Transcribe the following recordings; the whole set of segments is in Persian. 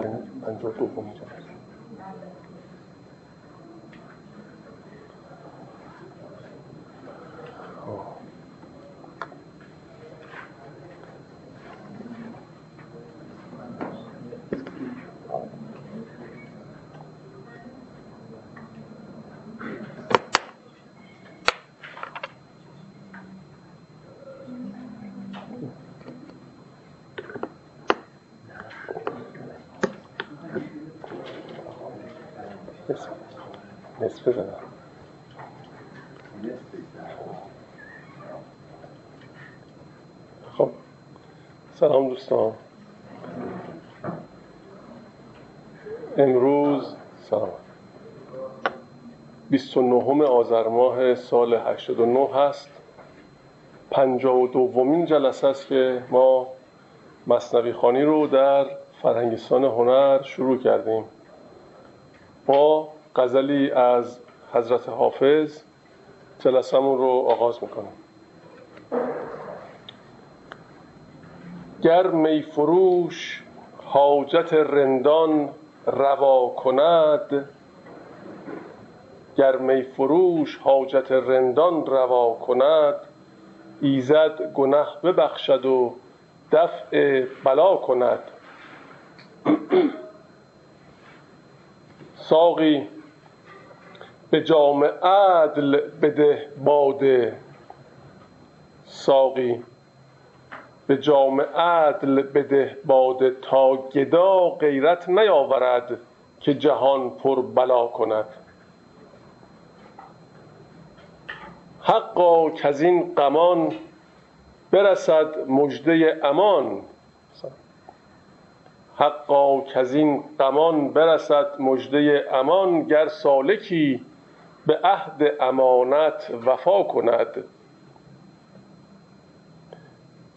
and, and Rutu Bhumijan. سلام دوستان. امروز سلام. 29 آذر ماه سال 89 هست. 52 دومین جلسه است که ما مصنوی خانی رو در فرهنگستان هنر شروع کردیم. با غزلی از حضرت حافظ جلسمون رو آغاز می‌کنیم گر می فروش حاجت رندان روا کند. گر می فروش حاجت رندان روا کند. ایزد گنه ببخشد و دفع بلا کند. ساقی به جام عدل بده باده. ساقی به جام عدل بده باده تا گدا غیرت نیاورد که جهان پر بلا کند. حقا که از این غمان برسد مژده امان. حقا که از این غمان برسد مژده امان گر سالکی به عهد امانت وفا کند.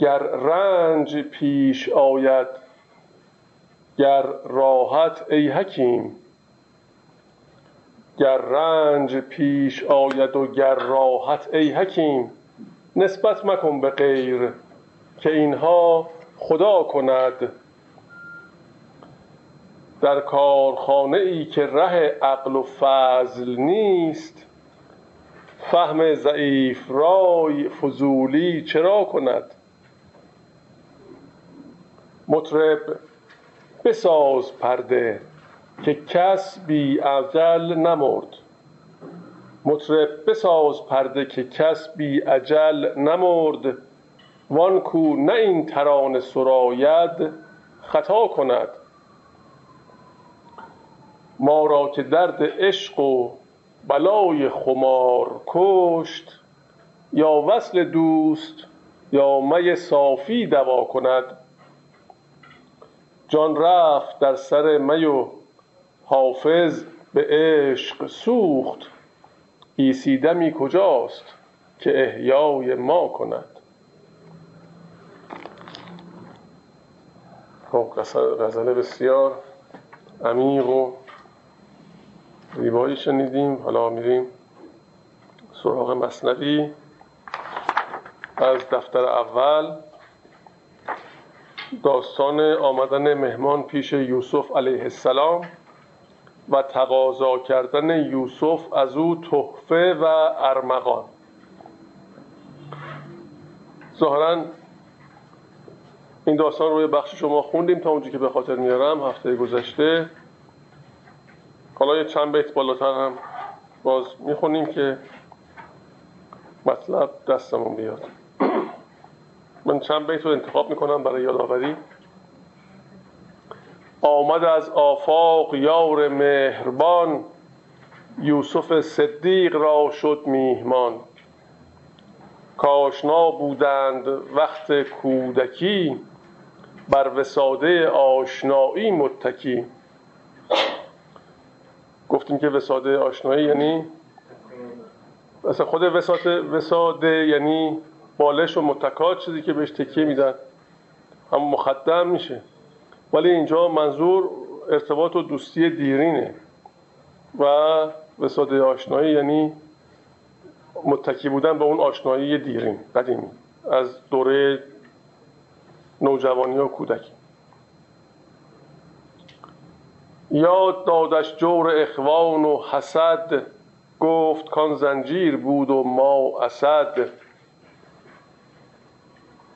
گر رنج پیش آید گر راحت ای حکیم. گر رنج پیش آید و گر راحت ای حکیم. نسبت مکن به غیر که اینها خدا کند. در کارخانه ای که ره عقل و فضل نیست فهم ضعیف رای فضولی چرا کند؟ مطرب بساز پرده که کس بی اجل نمرد. مطرب بساز پرده که کس بی اجل نمرد. وان کو نه این ترانه سراید خطا کند. ما را که درد عشق و بلای خمار کشت یا وصل دوست یا می صافی دوا کند. جان رفت در سر می حافظ به عشق سوخت. عیسی دمی کجاست که احیای ما کند؟ خب غزل بسیار عمیق و زیبایی شنیدیم. حالا میریم سراغ مصنوی. از دفتر اول داستان آمدن مهمان پیش یوسف علیه السلام و تقاضا کردن یوسف از او تحفه و ارمغان. ظاهرا این داستان روی بخش شما خوندیم تا اونجا که به خاطر میارم هفته گذشته. حالا یه چند بیت بالاتر هم باز می‌خونیم که مطلب دستمون بیاد. من چند بیت رو انتخاب می‌کنم برای یادآوری. آمد از آفاق یار مهربان یوسف صدیق را شد میهمان. کاشنا بودند وقت کودکی بر وساده آشنایی متکی. گفتیم که وساده آشنایی یعنی مثلا خود وساده وساده یعنی بالش و متکات چیزی که بهش تکیه میدن. هم مخدم میشه. ولی اینجا منظور ارتباط و دوستی دیرینه. و وساده آشنایی یعنی متکی بودن به اون آشنایی دیرین قدیمی. از دوره نوجوانی و کودکی. یاد دادش جور اخوان و حسد گفت کان زنجیر بود و ما اسد.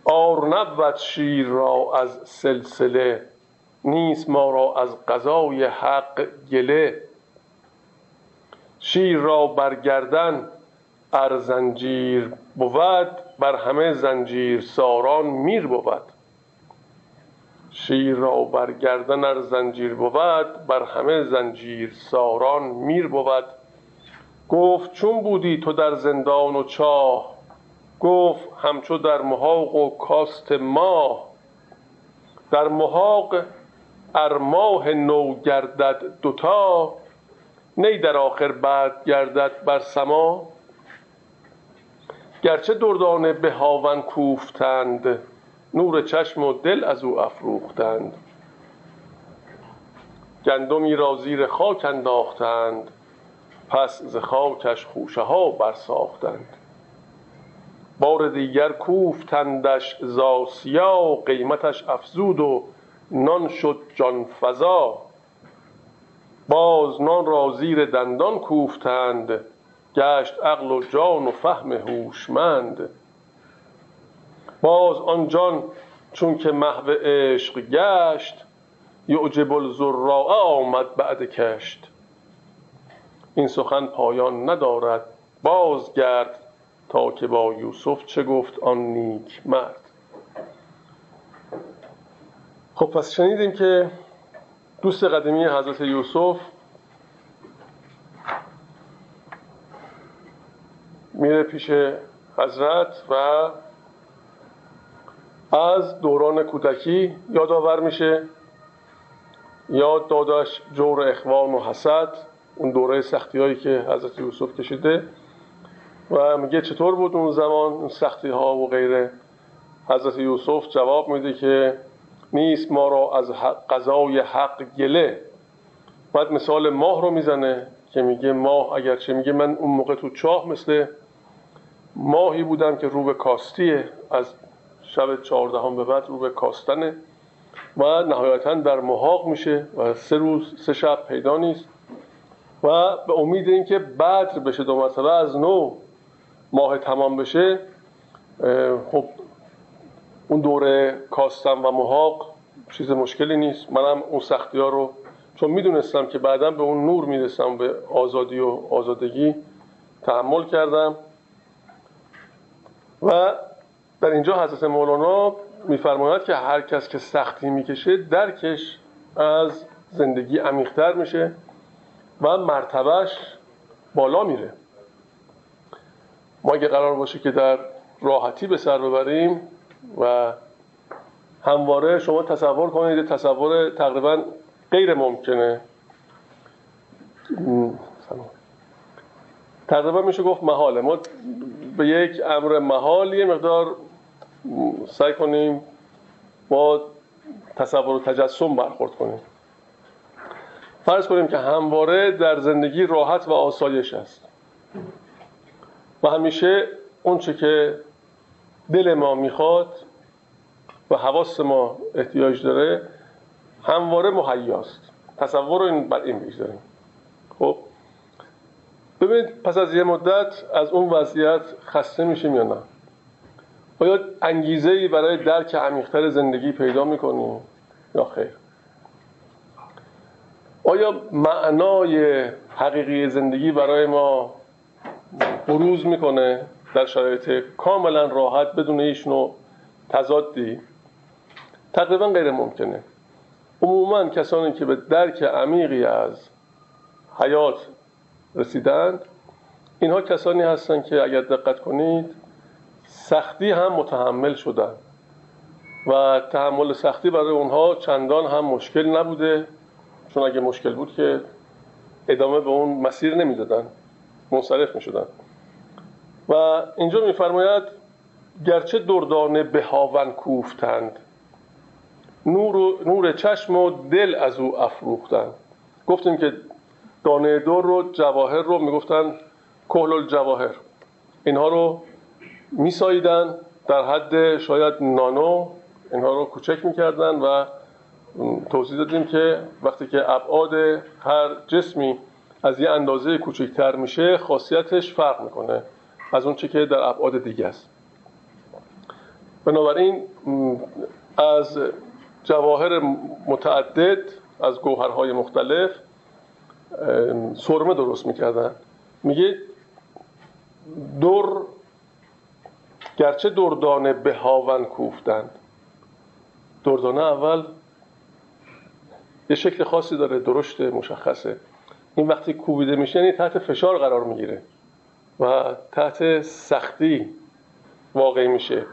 آر نبود شیر را از سلسله نیست ما را از قضای حق گله. شیر را برگردن ار زنجیر بود بر همه زنجیر ساران میر بود. شیر را برگردن ار زنجیر بود بر همه زنجیر ساران میر بود. گفت چون بودی تو در زندان و چاه گفت همچو در محاق و کاست ماه در محاق ار ماه نو گردد دوتا نی در آخر بعد گردد بر سما. گرچه دردانه به هاون کوفتند نور چشم و دل از او افروختند. گندمی را زیر خاک انداختند پس ز خاکش خوشه ها برساختند. بار دیگر کوفتندش زاسیا قیمتش افزود و نان شد جان فزا. باز نان را زیر دندان کوفتند گشت عقل و جان و فهم هوشمند. باز آن جان چون که محو عشق گشت یعجب الزراع آمد بعد کشت. این سخن پایان ندارد بازگرد که با یوسف چه گفت آن نیک مرد. خب پس شنیدیم که دوست قدیمی حضرت یوسف میره پیش حضرت و از دوران کودکی یادآور میشه. یاد دادش جور اخوان و حسد اون دوره سختی هایی که حضرت یوسف کشیده. و میگه چطور بود اون زمان اون سختی ها و غیره؟ حضرت یوسف جواب میده که نیست ما را از قضای حق گله. بعد مثال ماه رو می‌زنه که میگه ماه اگرچه میگه من اون موقع تو چاه مثل ماهی بودم که رو به کاستیه. از شب چهاردهم به بعد رو به کاستنه و نهایتا در محاق میشه و سه روز سه شب پیدا نیست. و به امید اینکه بدر بشه دو مرتبه از نو ماه تمام بشه خب اون دوره کاستم و محاق چیز مشکلی نیست. منم اون سختی ها رو چون می‌دونستم که بعدا به اون نور می‌رسم به آزادی و آزادگی تحمل کردم. و در اینجا حضرت مولانا میفرماید که هر کس که سختی می‌کشه درکش از زندگی عمیقتر میشه و مرتبهش بالا میره. ما اگه قرار باشه که در راحتی به سر ببریم و همواره شما تصور کنید تصور تقریبا غیر ممکنه. تقریبا میشه گفت محاله. ما به یک امر محال مقدار سعی کنیم با تصور و تجسم برخورد کنیم. فرض کنیم که همواره در زندگی راحت و آسایش است. و همیشه اونچه که دل ما می‌خواد و حواس ما احتیاج داره همواره مهیاست. تصور رو این بر این بگذاریم خب ببینید پس از یه مدت از اون وضعیت خسته میشیم یا نه؟ آیا انگیزه ای برای درک عمیقتر زندگی پیدا می‌کنیم یا خیر؟ آیا معنای حقیقی زندگی برای ما بروز می‌کنه در شرایط کاملا راحت بدون هیچ نوع تضادی. تقریبا غیر ممکنه. عموما کسانی که به درک عمیقی از حیات رسیدند اینها کسانی هستند که اگر دقت کنید سختی هم متحمل شدن و تحمل سختی برای اونها چندان هم مشکل نبوده چون اگه مشکل بود که ادامه به اون مسیر نمی‌دادن. منصرف می‌شدن. و اینجا میفرماید گرچه دردانه به هاون کوفتند نور, نور چشم و دل از او افروختند. گفتیم که دانه دور رو جواهر رو می‌گفتن کهل الجواهر اینها رو میساییدن در حد شاید نانو. اینها رو کوچک می‌کردن و توضیح دادیم که وقتی که ابعاد هر جسمی از یه اندازه کوچکتر میشه خاصیتش فرق می‌کنه از اون چی که در ابعاد دیگه است. بنابراین از جواهر متعدد از گوهرهای مختلف سرمه درست می‌کردن. میگه دور گرچه دردانه به هاون کوفتند. دردانه اول یه شکل خاصی داره درشت مشخصه. این وقتی کوبیده میشه یعنی تحت فشار قرار می‌گیره و تحت سختی واقع میشه.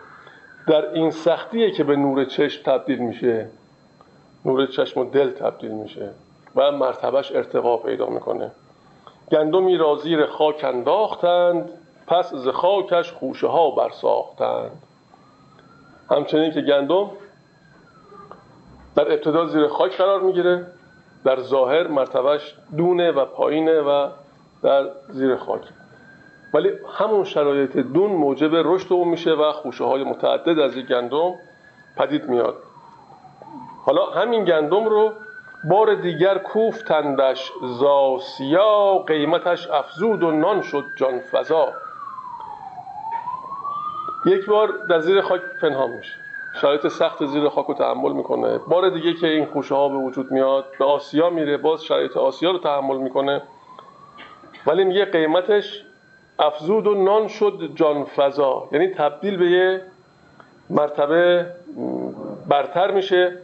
در این سختیه که به نور چشم تبدیل میشه. نور چشم و دل تبدیل میشه و مرتبهش ارتقا پیدا می‌کنه. گندمی را زیر خاک انداختند پس ز خاکش خوشه ها برساختند. همچنین که گندم در ابتدا زیر خاک قرار می‌گیره. در ظاهر مرتبهش دونه و پایینه و در زیر خاک. ولی همون شرایط دون موجب رشد اون میشه و خوشه های متعدد از یک گندم پدید میاد. حالا همین گندم رو بار دیگر کوفتندش زاسیا قیمتش افزود و نان شد جان فضا یک بار در زیر خاک پنهان میشه. شرایط سخت زیر خاک رو تحمل می‌کنه. بار دیگه که این خوشه ها به وجود میاد به آسیا میره باز شرایط آسیا رو تحمل می‌کنه. ولی میگه قیمتش افزود و نان شد جان فضا. یعنی تبدیل به یه مرتبه برتر میشه.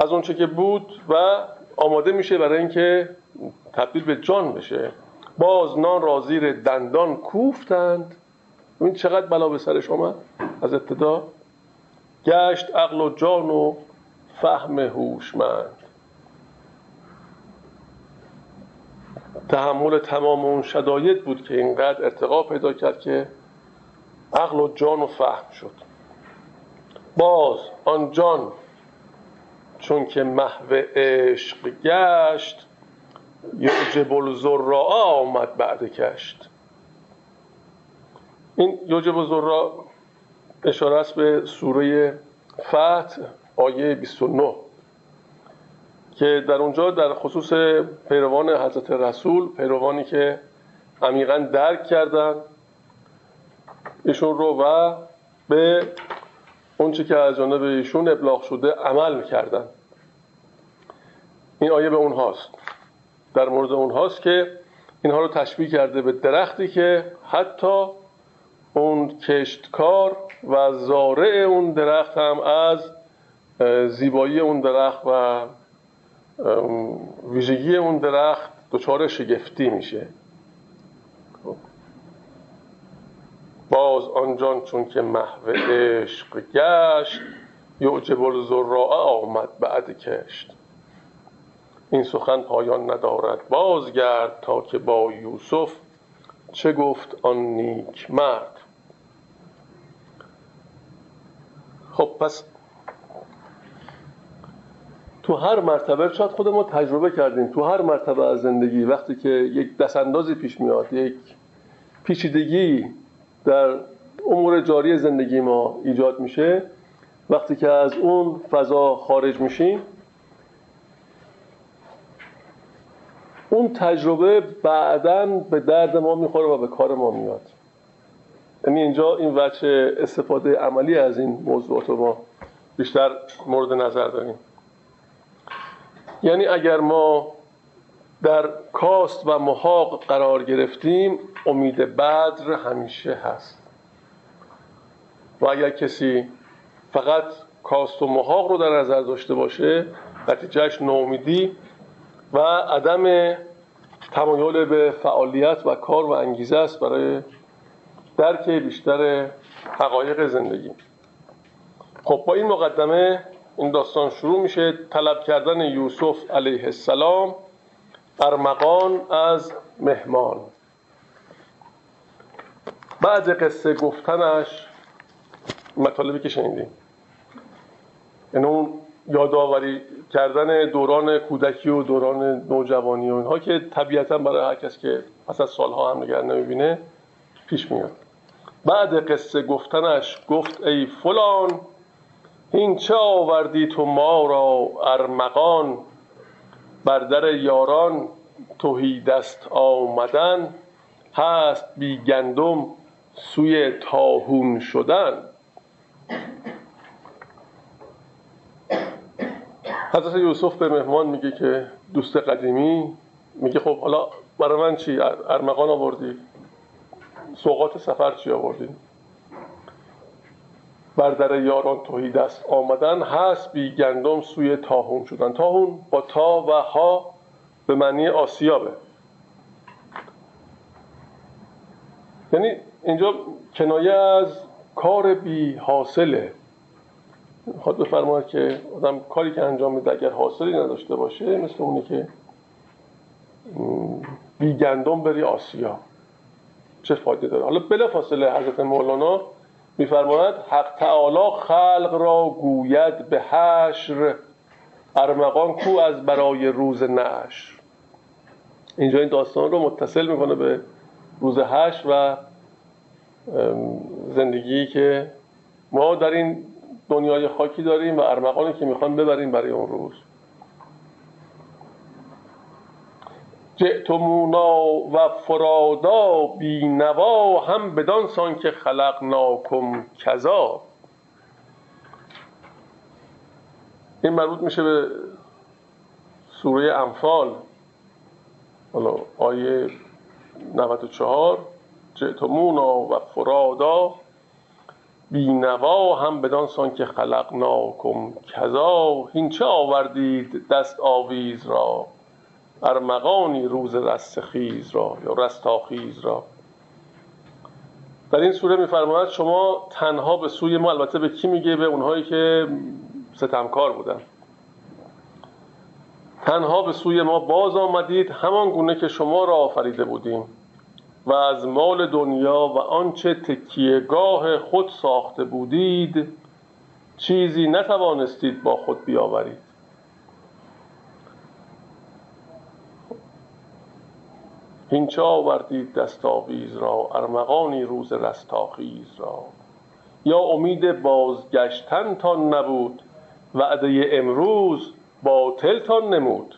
از اونچه که بود و آماده میشه برای اینکه تبدیل به جان بشه. باز نان را زیر دندان کوفتند. این چقدر بلا به سرش آمد از ابتدا گشت عقل و جان و فهم هوشمند. تحمل تمام اون شداید بود که اینقدر ارتقا پیدا کرد که عقل و جان و فهم شد. باز آن جان چون که محو عشق گشت یعجب الزرا آمد بعد کشت. این یوجب الزرا اشاره است به سوره فتح آیه 29 که در اونجا در خصوص پیروان حضرت رسول پیروانی که عمیقا درک کردن ایشون رو و به اونچه که از جانب ایشون ابلاغ شده عمل می‌کردن. این آیه به اونهاست. در مورد اونهاست که اینها رو تشبیه کرده به درختی که حتی اون کشتکار و زارع اون درخت هم از زیبایی اون درخت و ویژگی اون درخت دچار شگفتی میشه. باز آنجان چون که محو عشق گشت یعجب الزراء آمد بعد کشت. این سخن پایان ندارد بازگرد تا که با یوسف چه گفت آن نیک مرد. خب پس تو هر مرتبه شاید خود ما تجربه کردیم تو هر مرتبه از زندگی وقتی که یک دستاندازی پیش میاد یک پیچیدگی در امور جاری زندگی ما ایجاد میشه وقتی که از اون فضا خارج میشیم اون تجربه بعدا به درد ما می‌خوره و به کار ما میاد. یعنی اینجا این وجه استفاده عملی از این موضوعات رو ما بیشتر مورد نظر داریم. یعنی اگر ما در کاست و محاق قرار گرفتیم امید بدر همیشه هست. و اگر کسی فقط کاست و محاق رو در نظر داشته باشه نتیجهش ناامیدی و عدم تمایل به فعالیت و کار و انگیزه است برای درک بیشتر حقایق زندگی. خب با این مقدمه این داستان شروع میشه. طلب کردن یوسف علیه السلام ارمغان از مهمان. بعد قصه گفتنش مطالبی که شنیدیم. این یعنی اون یادآوری کردن دوران کودکی و دوران نوجوانی و اینها که طبیعتا برای هر کس که پس از سالها هم نگر نمی‌بینه پیش میاد. بعد قصه گفتنش گفت ای فلان این چه آوردی تو ما را ارمغان؟ بر در یاران توهی دست آمدن هست بی گندم سوی تاهون شدن. حضرت یوسف به مهمان میگه که دوست قدیمی میگه خب حالا برای من چی؟ ارمغان آوردی؟ سوقات سفر چی آوردی بر در یاران توهی دست آمدن هست بی گندم سوی تاهون شدن. تاهون با تا و ها به معنی آسیابه. یعنی اینجا کنایه از کار بی حاصله. خواهد بفرماید که آدم کاری که انجام میده اگر حاصلی نداشته باشه مثل اونی که بی گندم بری آسیا. چه فایده داره؟ حالا بلا فاصله حضرت مولانا میفرماید حق تعالی خلق را گوید به حشر ارمغان کو از برای روز نشر. اینجا این داستان رو متصل می‌کنه به روز حشر و زندگی که ما در این دنیای خاکی داریم و ارمغانی که می‌خوان ببریم برای اون روز. جئتمونا و فرادا بی نوا هم بدان سان که خلقناکم کذا. این مربوط میشه به سوره انفال حالا آیه 94 جئتمونا و فرادا بینوا هم بدان سان که خلقناکم کذا. هین چه آوردید دست آویز را؟ ارمغانی روز رستخیز را یا رستاخیز را. در این سوره میفرماید شما تنها به سوی ما البته به کی میگه؟ به اونهایی که ستمکار بودن. تنها به سوی ما باز آمدید همان گونه که شما را آفریده بودیم و از مال دنیا و آنچه تکیهگاه خود ساخته بودید چیزی نتوانستید با خود بیاورید. هینچه آوردید دستاویز را ارمغانی روز رستاخیز را. یا امید بازگشتنتان نبود وعده امروز باطلتان نمود.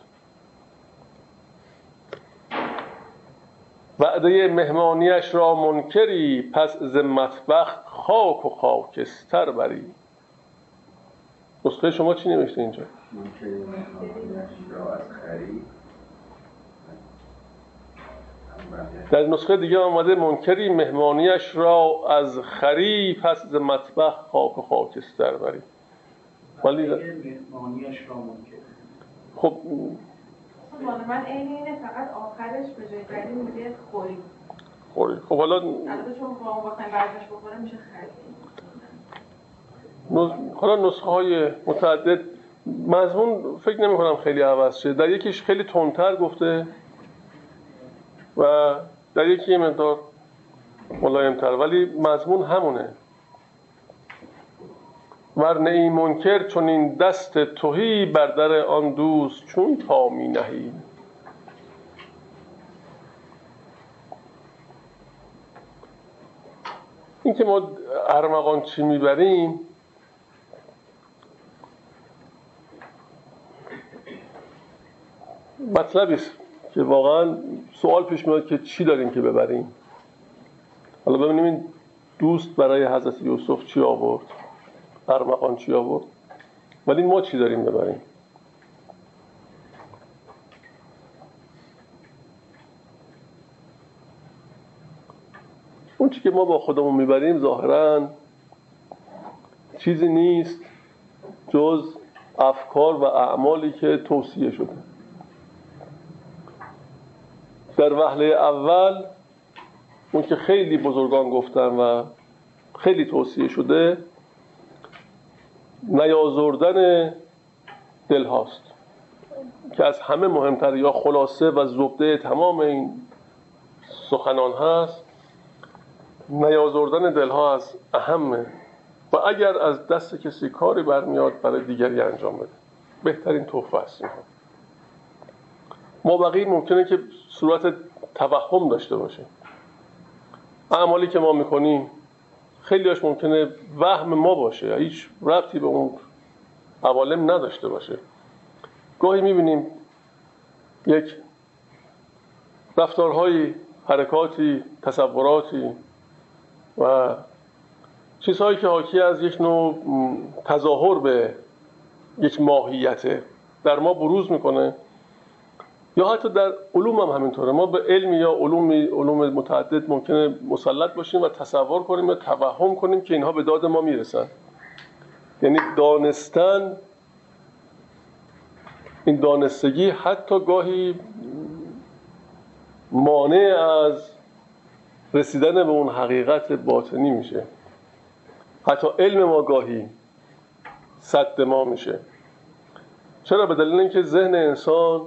وعده مهمانیش را منکری پس ز مطبخ خاک و خاکستر بری. نسخه شما چی نوشته اینجا؟ در نسخه دیگه آمده منکری مهمانیش را از خری پس ز مطبخ خاک و خاکستر بری ولی مهمانیش را منکری خب من این اینه فقط آخرش به جای بری میگه خوری خوری خب حالا البته چون با اون بخوایم ورزش بخوره میشه خرید. حالا نسخه های متعدد. مضمون فکر نمی کنم خیلی عوض شه. در یکیش خیلی تندتر گفته. و در یکی مقدار ملایمتر. ولی مضمون همونه. ور ای منکر چون این دست توهی بر در آن دوست چون تا می نهی. این که ما ارمغان چی می‌بریم؟ مطلبی است. که واقعا سوال پیش میاد که چی داریم که ببریم؟ حالا ببینیم این دوست برای حضرت یوسف چی آورد؟ ارمغان چی آورد؟ ولی ما چی داریم ببریم؟ اون چی که ما با خودمون می‌بریم ظاهرا چیزی نیست جز افکار و اعمالی که توصیه شده. در وهله اول اون که خیلی بزرگان گفتن و خیلی توصیه شده نیازردن دل هاست که از همه مهمتر یا خلاصه و زبده تمام این سخنان هست نیازردن دل ها از اهمه و اگر از دست کسی کاری برمیاد برای دیگری انجام بده. بهترین توفه است ما بقیه ممکنه که صورت توهم داشته باشه. اعمالی که ما می‌کنیم خیلی هاش ممکنه وهم ما باشه هیچ ربطی به اون عوالم نداشته باشه. گاهی می‌بینیم یک رفتارهایی حرکاتی تصوراتی و چیزهایی که حاکی از یک نوع تظاهر به یک ماهیته در ما بروز می‌کنه. یا حتی در علوم هم همینطوره. ما به علم یا علوم علوم متعدد ممکنه مسلط باشیم و تصور کنیم و توهم کنیم که اینها به داد ما می‌رسن. یعنی دانستن این دانستگی حتی گاهی مانع از رسیدن به اون حقیقت باطنی میشه. حتی علم ما گاهی صد ما میشه. چرا؟ به دلیل اینکه ذهن انسان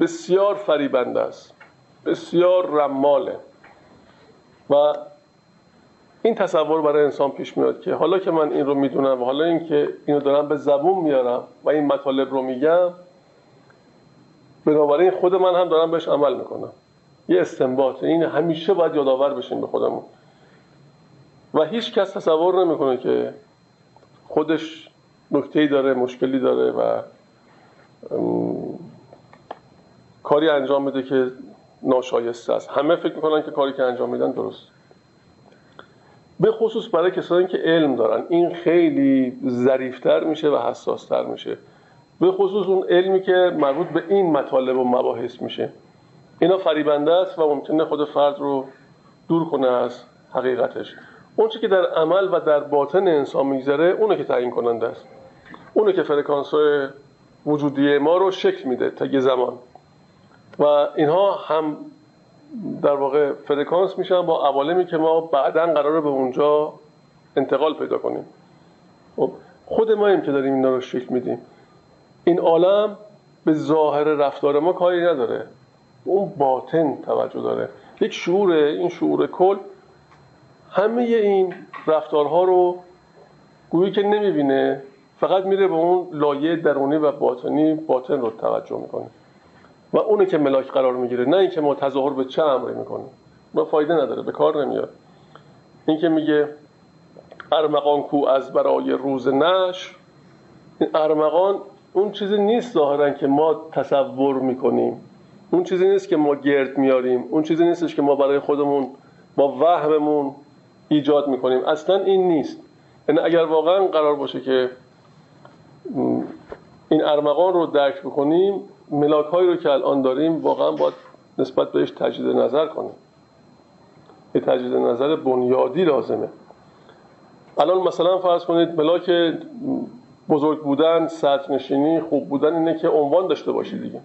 بسیار فریبنده است. بسیار رماله. و این تصور برای انسان پیش میاد که حالا که من این رو می‌دونم و حالا اینکه اینو دارم به زبون میارم و این مطالب رو میگم بنابراین خود من هم دارم بهش عمل می‌کنم. یه استنباط. این همیشه باید یادآور بشیم به خودمون. و هیچ کس تصور نمی‌کنه که خودش نکته داره مشکلی داره و کاری انجام بده که ناشایسته است. همه فکر می‌کنن که کاری که انجام میدن درست. به خصوص برای کسانی که علم دارن. این خیلی ظریفتر میشه و حساستر میشه. به خصوص اون علمی که مربوط به این مطالب و مباحث میشه. اینا فریبنده است و ممکنه خود فرد رو دور کنه از حقیقتش. اون که در عمل و در باطن انسان میگذره اونه که تعیین کننده است. اونه که فرکانس وجودی ما رو شکل میده تا یه زمان. و اینها هم در واقع فرکانس میشن با عوالمی که ما بعدا قراره به اونجا انتقال پیدا کنیم. خب، خود ما هم که داریم اینا رو شکل میدیم. این عالم به ظاهر رفتار ما کاری نداره. اون باطن توجه داره. یک شعور این شعور کل همه این رفتارها رو گویی که نمی‌بینه فقط میره به اون لایه درونی و باطنی باطن رو توجه می‌کنه. و اونه که ملاک قرار می‌گیره نه اینکه ما تظاهر به چه امری می‌کنیم. ما فایده نداره به کار نمیاد. این که میگه ارمغان کو از برای روز نش این ارمغان اون چیزی نیست ظاهرا که ما تصور می‌کنیم. اون چیزی نیست که ما گرد میاریم اون چیزی نیستش که ما برای خودمون با وهممون ایجاد می‌کنیم. اصلا این نیست. یعنی اگر واقعا قرار باشه که این ارمغان رو درک بکنیم ملاک هایی رو که الان داریم واقعا باید نسبت بهش تجدید نظر کنیم. یه تجدید نظر بنیادی لازمه. الان مثلا فرض کنید ملاک بزرگ بودن سطح نشینی خوب بودن اینه که عنوان داشته باشی دیگه.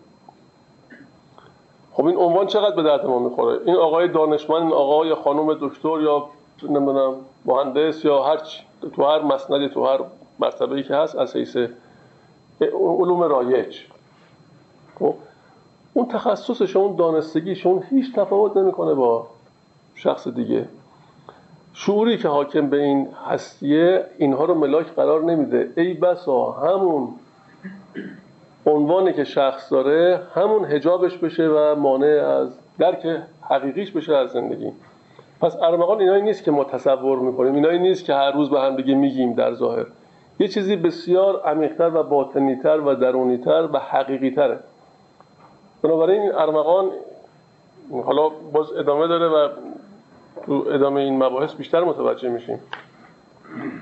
خب این عنوان چقدر به درد ما می‌خوره؟ این آقای دانشمند این آقای خانم دکتر یا نمی‌دونم مهندس یا هر تو هر مسندی تو هر مرتبه که هست از حیث علوم رایج. خب اون تخصصش اون دانستگیش اون هیچ تفاوت نمی‌کنه با شخص دیگه. شعوری که حاکم به این هستیه اینها رو ملاک قرار نمیده. ای بسا همون عنوانی که شخص داره همون هجابش بشه و مانع از درک حقیقیش بشه از زندگی. پس ارمغان اینایی نیست که ما تصور می‌کنیم. اینایی نیست که هر روز به هم دیگه میگیم در ظاهر. یه چیزی بسیار عمیقتر و باطنیتر و درونیتر و حقیقیتره. بنابراین این ارمغان حالا باز ادامه داره و تو ادامه این مباحث بیشتر متوجه میشیم.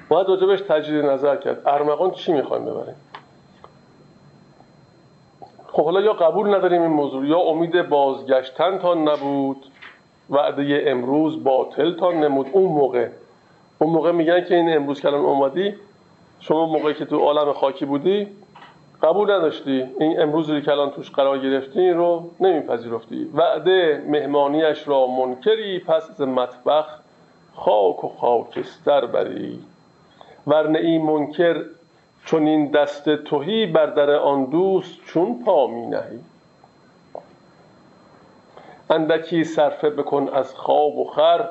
باید راجبش تجدید نظر کرد. ارمغان چی می‌خوایم ببریم؟ خب حالا یا قبول نداریم این موضوع یا امید بازگشتن تا نبود وعده امروز باطل تا نمود. اون موقع اون موقع میگن که این امروز کلان اومدی شما موقعی که تو عالم خاکی بودی قبول نداشتی؟ این امروزی که الان توش قرار گرفتی رو نمیپذیرفتی. وعده مهمانیش را منکری پس از مطبخ خاک و خاکستر بری. ورنه ای منکر چون این دست توهی بر در آن دوست چون پا می نهی. اندکی صرفه بکن از خواب و خر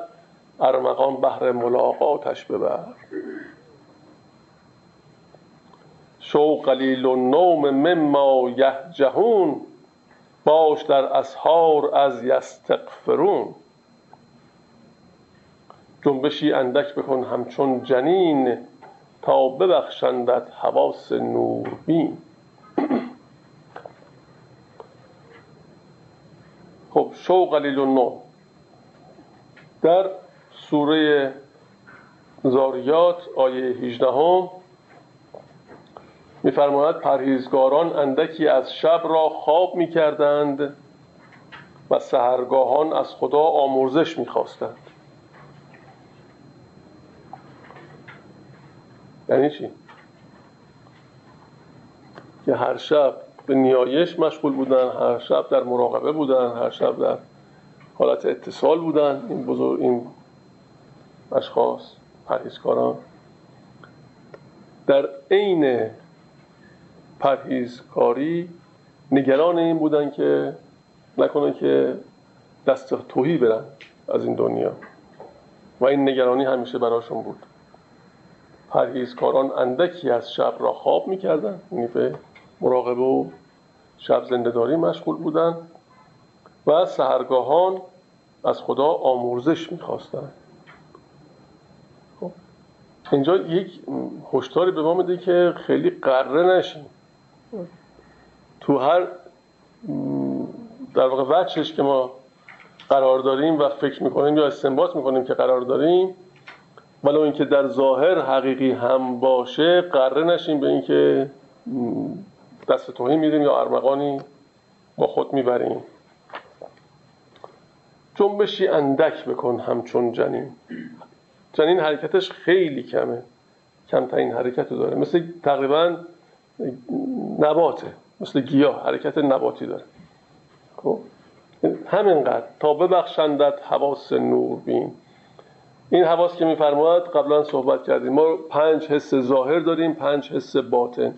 ارمغان بهر ملاقاتش ببر. شو قلیل و نوم مما یهجهون باش در اسحار از یستغفرون. جنبشی اندک بکن همچون جنین تا ببخشندت حواس نوربین. خب شو قلیل النوم در سوره زاریات آیه 18 هم میفرماید پرهیزگاران اندکی از شب را خواب می‌کردند و سهرگاهان از خدا آمرزش می‌خواستند. یعنی چی؟ که هر شب به نیایش مشغول بودن هر شب در مراقبه بودن هر شب در حالت اتصال بودن. این بزرگ این اشخاص پرهیزکاران در عین پرهیزکاری نگران این بودن که نکنه که دست توهی برن از این دنیا. و این نگرانی همیشه براشون بود. پرهیزکاران اندکی از شب را خواب می‌کردن. یعنی به مراقبه و شب زندهداری مشغول بودن و سهرگاهان از خدا آموزش می‌خواستن. خب اینجا یک هشداری به ما میده که خیلی قره نشیم. تو هر در واقع وچش که ما قرار داریم و فکر می‌کنیم یا استنباط می‌کنیم که قرار داریم ولو اینکه در ظاهر حقیقی هم باشه قره نشیم به اینکه دست توهی میدیم یا ارمغانی با خود می‌بریم. جنبشی اندک بکن همچون جنین. جنین حرکتش خیلی کمه. کمترین حرکت رو داره. مثل تقریبا نباته. مثل گیاه حرکت نباتی داره. خب همینقدر. تا ببخشندت حواس نور بین این حواس که میفرماید قبلا صحبت کردیم. ما پنج حس ظاهر داریم پنج حس باطن.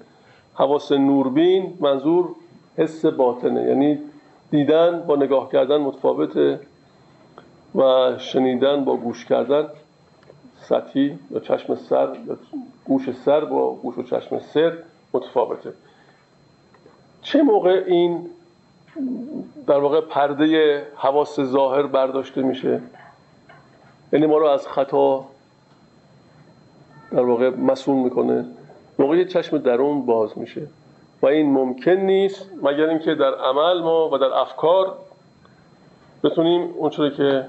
حواس نوربین منظور حس باطنه. یعنی دیدن با نگاه کردن متفاوته و شنیدن با گوش کردن. سطحی یا چشم سر یا گوش سر با گوش و چشم سر. متفاوته. چه موقع این در واقع پرده حواس ظاهر برداشته میشه؟ یعنی ما رو از خطا در واقع مسئول می‌کنه. موقع چشم درون باز میشه. و این ممکن نیست مگر اینکه در عمل ما و در افکار بتونیم اونچوری که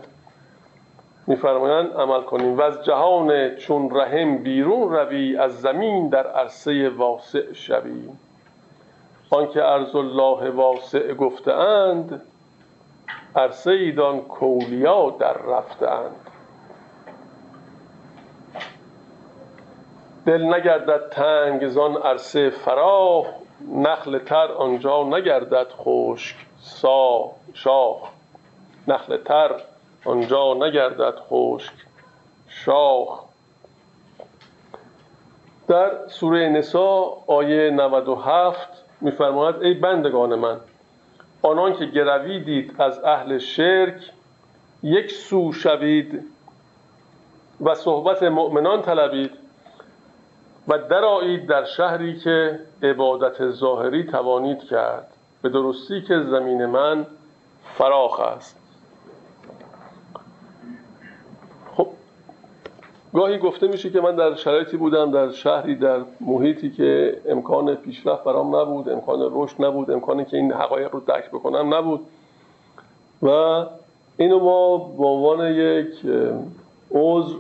میفرمایند عمل کنیم. و از جهان چون رحم بیرون روی از زمین در عرصه واسع شوی آنکه ارز الله واسع گفتهاند عرصه ایدان کولیا در رفتهاند. دل نگردد تنگ زان عرصه فراخ نخل تر آنجا نگردد خشک سا شاخ. نخل تر آنجا نگردد خشک شاخ. در سوره نسا آیه 97 میفرماید ای بندگان من آنان که گرویدید از اهل شرک یک سو شوید و صحبت مؤمنان طلبید و درایید در شهری که عبادت ظاهری توانید کرد. به درستی که زمین من فراخ است خب گاهی گفته میشه که من در شرایطی بودم در شهری در محیطی که امکان پیشرفت برام نبود امکان رشد نبود امکانی که این حقایق رو درک بکنم نبود. و اینو ما به عنوان یک عذر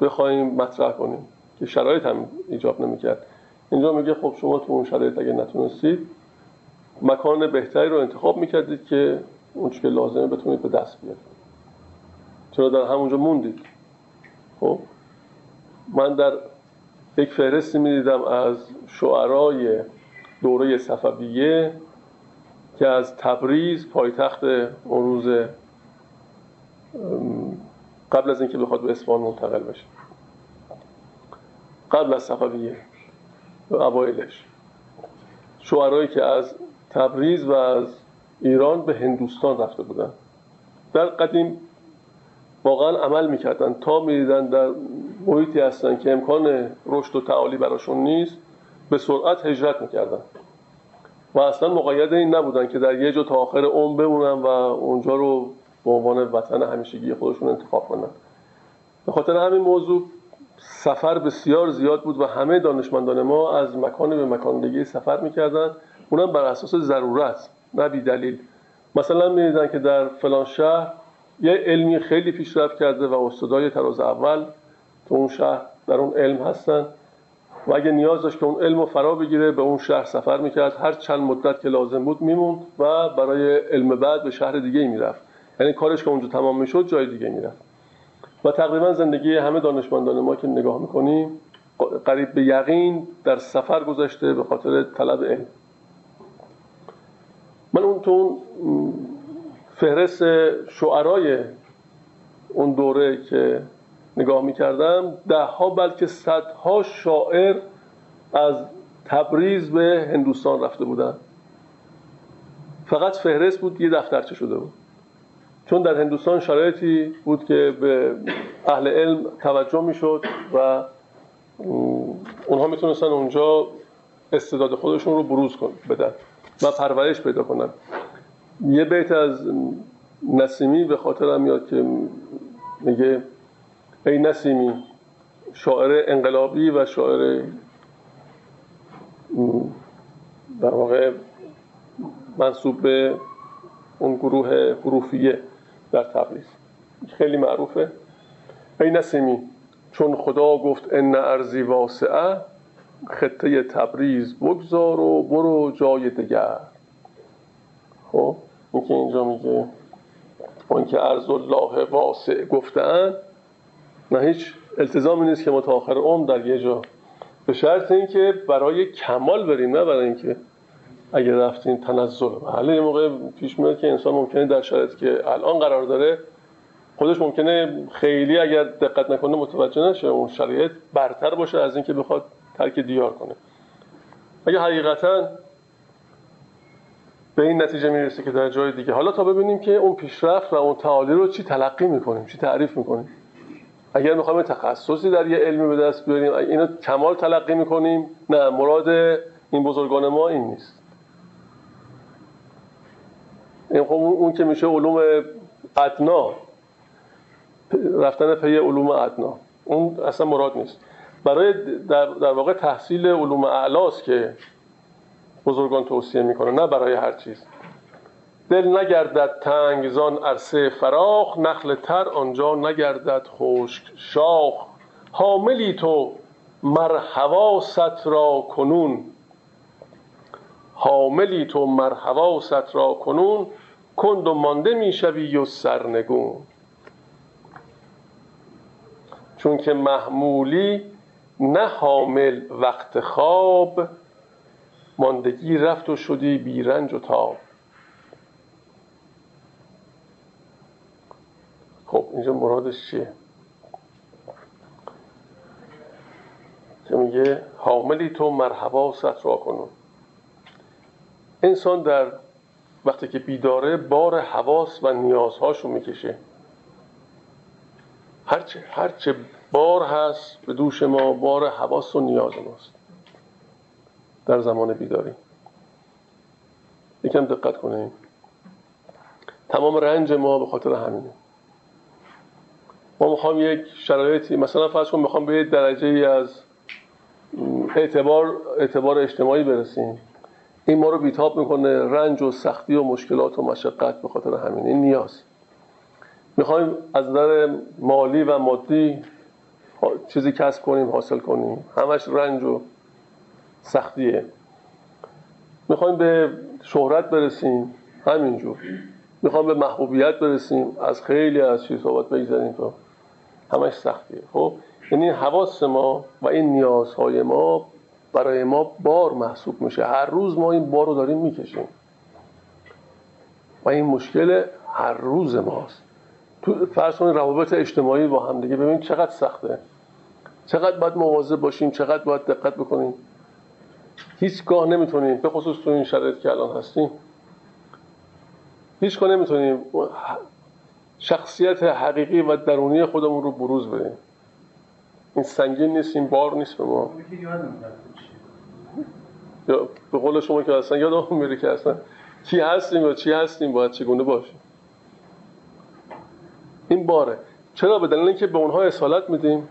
بخوایم مطرح کنیم که شرایط هم ایجاب نمی‌کرد. اینجا میگه خب شما تو اون شرایط اگه نتونستید مکان بهتری رو انتخاب می‌کردید که اون که لازمه بتونید به دست بیارید. چرا در همونجا موندید؟ خب من در یک فهرستی می‌دیدم از شعرای دوره صفویه که از تبریز پایتخت اون روز قبل از اینکه بخواد به اصفهان منتقل بشه. قبل از صفویه و اوایلش. شعرهایی که از تبریز و از ایران به هندوستان رفته بودن. در قدیم واقعا عمل می‌کردن. تا می‌دیدن در محیطی هستن که امکان رشد و تعالی براشون نیست به سرعت هجرت می‌کردن. و اصلا مقید این نبودن که در یه جا تا آخر عمر بمونن و اونجا رو به عنوان وطن همیشگی خودشون انتخاب کنن. به خاطر همین موضوع سفر بسیار زیاد بود و همه دانشمندان ما از مکان به مکان دیگه سفر می‌کردن. اونم بر اساس ضرورت نه بی دلیل مثلا می‌دیدن که در فلان شهر یه علمی خیلی پیشرفت کرده و استادای تراز اول تو اون شهر در اون علم هستن و اگه نیاز داشت که اون علم رو فرا بگیره به اون شهر سفر می‌کرد. هر چند مدت که لازم بود میموند و برای علم بعد به شهر دیگه می‌رفت. یعنی کارش که اونجا تمام می‌شد جای دیگه می‌رفت. و تقریبا زندگی همه دانشمندان ما که نگاه می‌کنیم قریب به یقین در سفر گذشته به خاطر طلب علم. من اون تو فهرست شعرای اون دوره که نگاه می‌کردم ده ها بلکه صدها شاعر از تبریز به هندوستان رفته بودن. فقط فهرست بود یه دفترچه شده بود. چون در هندوستان شرایطی بود که به اهل علم توجه می‌شد و اونها می‌تونستن اونجا استعداد خودشون رو بروز کن بدن و پرورش پیدا کنن. یه بیت از نسیمی به خاطرم میاد که میگه ای نسیمی شاعر انقلابی و شاعر در واقع منصوب به اون گروه حروفیه در تبریز. خیلی معروفه. ای نسیمی چون خدا گفت ان ارزی واسعه خطه تبریز بگذار و برو جای دیگر. خب این که اینجا میگه اون که ارز الله واسع گفتن نه هیچ التزامی نیست که ما تا آخر عمر در یه جا. به شرط اینکه برای کمال بریم نه برای اینکه اگر رفتیم تنزل بله یه موقع پیش میاد که انسان ممکنه در شرایطی که الان قرار داره خودش ممکنه خیلی اگر دقت نکنه متوجه نشه اون شرایط برتر باشه از اینکه بخواد ترک دیار کنه. اگه حقیقتا به این نتیجه می‌رسه که در جای دیگه. حالا تا ببینیم که اون پیشرفت و اون تعالی رو چی تلقی می‌کنیم چی تعریف می‌کنیم. اگر می‌خوایم تخصصی در یه علمی به دست بیاریم اینو کمال تلقی می‌کنیم. نه مراد این بزرگان ما این نیست. این خب اون که میشه علوم ادنا رفتن پی علوم ادنا. اون اصلا مراد نیست. برای در, در واقع تحصیل علوم اعلاست که بزرگان توصیه می‌کنه نه برای هر چیز. دل نگردد تنگزان عرصه فراخ نخل تر آنجا نگردد خشک شاخ. حاملی تو مرحواست را کنون. حاملی تو مرحواست را کنون. کند و مانده می‌شوی و سرنگون. چون که محمولی نه حامل وقت خواب ماندگی رفت و شدی بیرنج و تاب. خب اینجا مرادش چیه؟ که میگه؟ حاملی تو مرحبا را کنون. انسان در وقتی که بیداره بار حواس و نیازهاشو می‌کشه. هرچه هرچه بار هست به دوش ما بار حواس و نیاز ماست. در زمان بیداری. یکم دقت کنیم تمام رنج ما به خاطر همینه. ما می‌خوام یک شرایطی مثلا فرض کن می‌خوام به درجه ای از اعتبار اعتبار اجتماعی برسیم. این ما رو بیتاب می‌کنه رنج و سختی و مشکلات و مشقت به خاطر همین این نیاز. می‌خوایم از نظر مالی و مادی چیزی کسب کنیم حاصل کنیم. همش رنج و سختیه. می‌خوایم به شهرت برسیم همینجور می‌خوام به محبوبیت برسیم از خیلی از چیز صحبت بگذاریم تو همش سختیه. خب؟ یعنی حواس ما و این نیازهای ما برای ما بار محسوب میشه. هر روز ما این بار رو داریم می‌کشیم. و این مشکل هر روز ماست. تو فرض کنید روابط اجتماعی با هم دیگه ببین چقدر سخته. چقدر باید مواظب باشیم چقدر باید دقت بکنیم. هیچگاه نمی‌تونیم به خصوص تو این شرایط که الان هستیم هیچگاه نمی‌تونیم شخصیت حقیقی و درونی خودمون رو بروز بدیم این سنگین نیست این بار نیست به ما. یا به قول شما که اصلا یادم میره که اصلا کی هستیم یا چی هستیم باید چگونه باشیم. این باره. چرا؟ به دلیل اینکه به اونها اصالت میدیم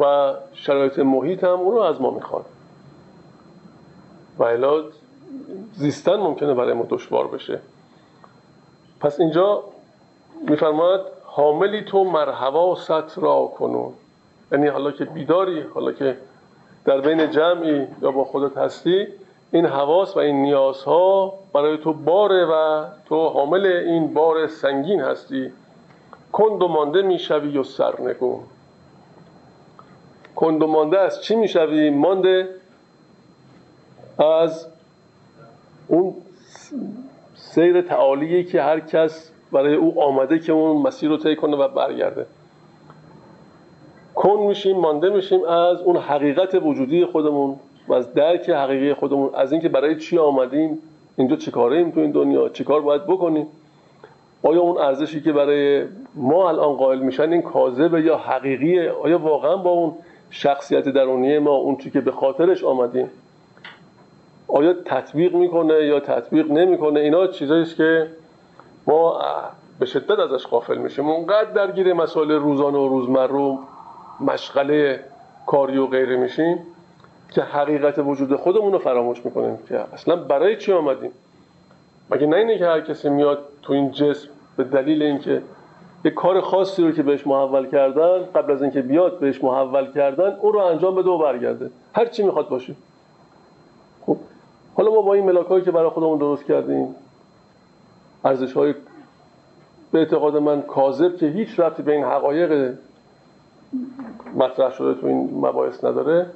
و شرایط محیط هم اون رو از ما می‌خواد. و الا زیستن ممکنه برای ما دشوار بشه. پس اینجا میفرماید حاملی تو مرحبا ست را کنون. یعنی حالا که بیداری حالا که در بین جمعی یا با خودت هستی این حواس و این نیازها برای تو باره و تو حامل این بار سنگین هستی. کند و مانده می‌شوی و سرنگون. کند و مانده از چی می‌شوی؟ مانده از اون سیر تعالیه که هر کس برای او آمده که اون مسیر رو طی کنه و برگرده. کن میشیم مانده میشیم از اون حقیقت وجودی خودمون و از درک حقیقی خودمون از اینکه برای چی آمدیم اینجا چیکاره ایم تو این دنیا چیکار باید بکنیم؟ آیا اون ارزشی که برای ما الان قائل میشن این کاذبه یا حقیقیه؟ آیا واقعا با اون شخصیت درونی ما اون چی که به خاطرش آمدیم؟ آیا تطبیق می‌کنه یا تطبیق نمی‌کنه؟ اینا چیزایی که ما به شدت ازش غافل میشیم. اونقدر درگیر مسائل روزانه و روزمره مشغله کاری و غیره میشیم که حقیقت وجود خودمون رو فراموش می‌کنیم که اصلا برای چی آمدیم؟ مگه نه اینه که هر کسی میاد تو این جسم به دلیل اینکه یه کار خاصی رو که بهش محول کردن قبل از اینکه بیاد بهش محول کردن اون رو انجام بده و برگرده. هر چی می‌خواد باشه. حالا ما با این ملاک که برای خودمون درست کردیم ارزش های به اعتقاد من کاذب که هیچ ربطی به این حقایق مطرح شده تو این مباحث نداره.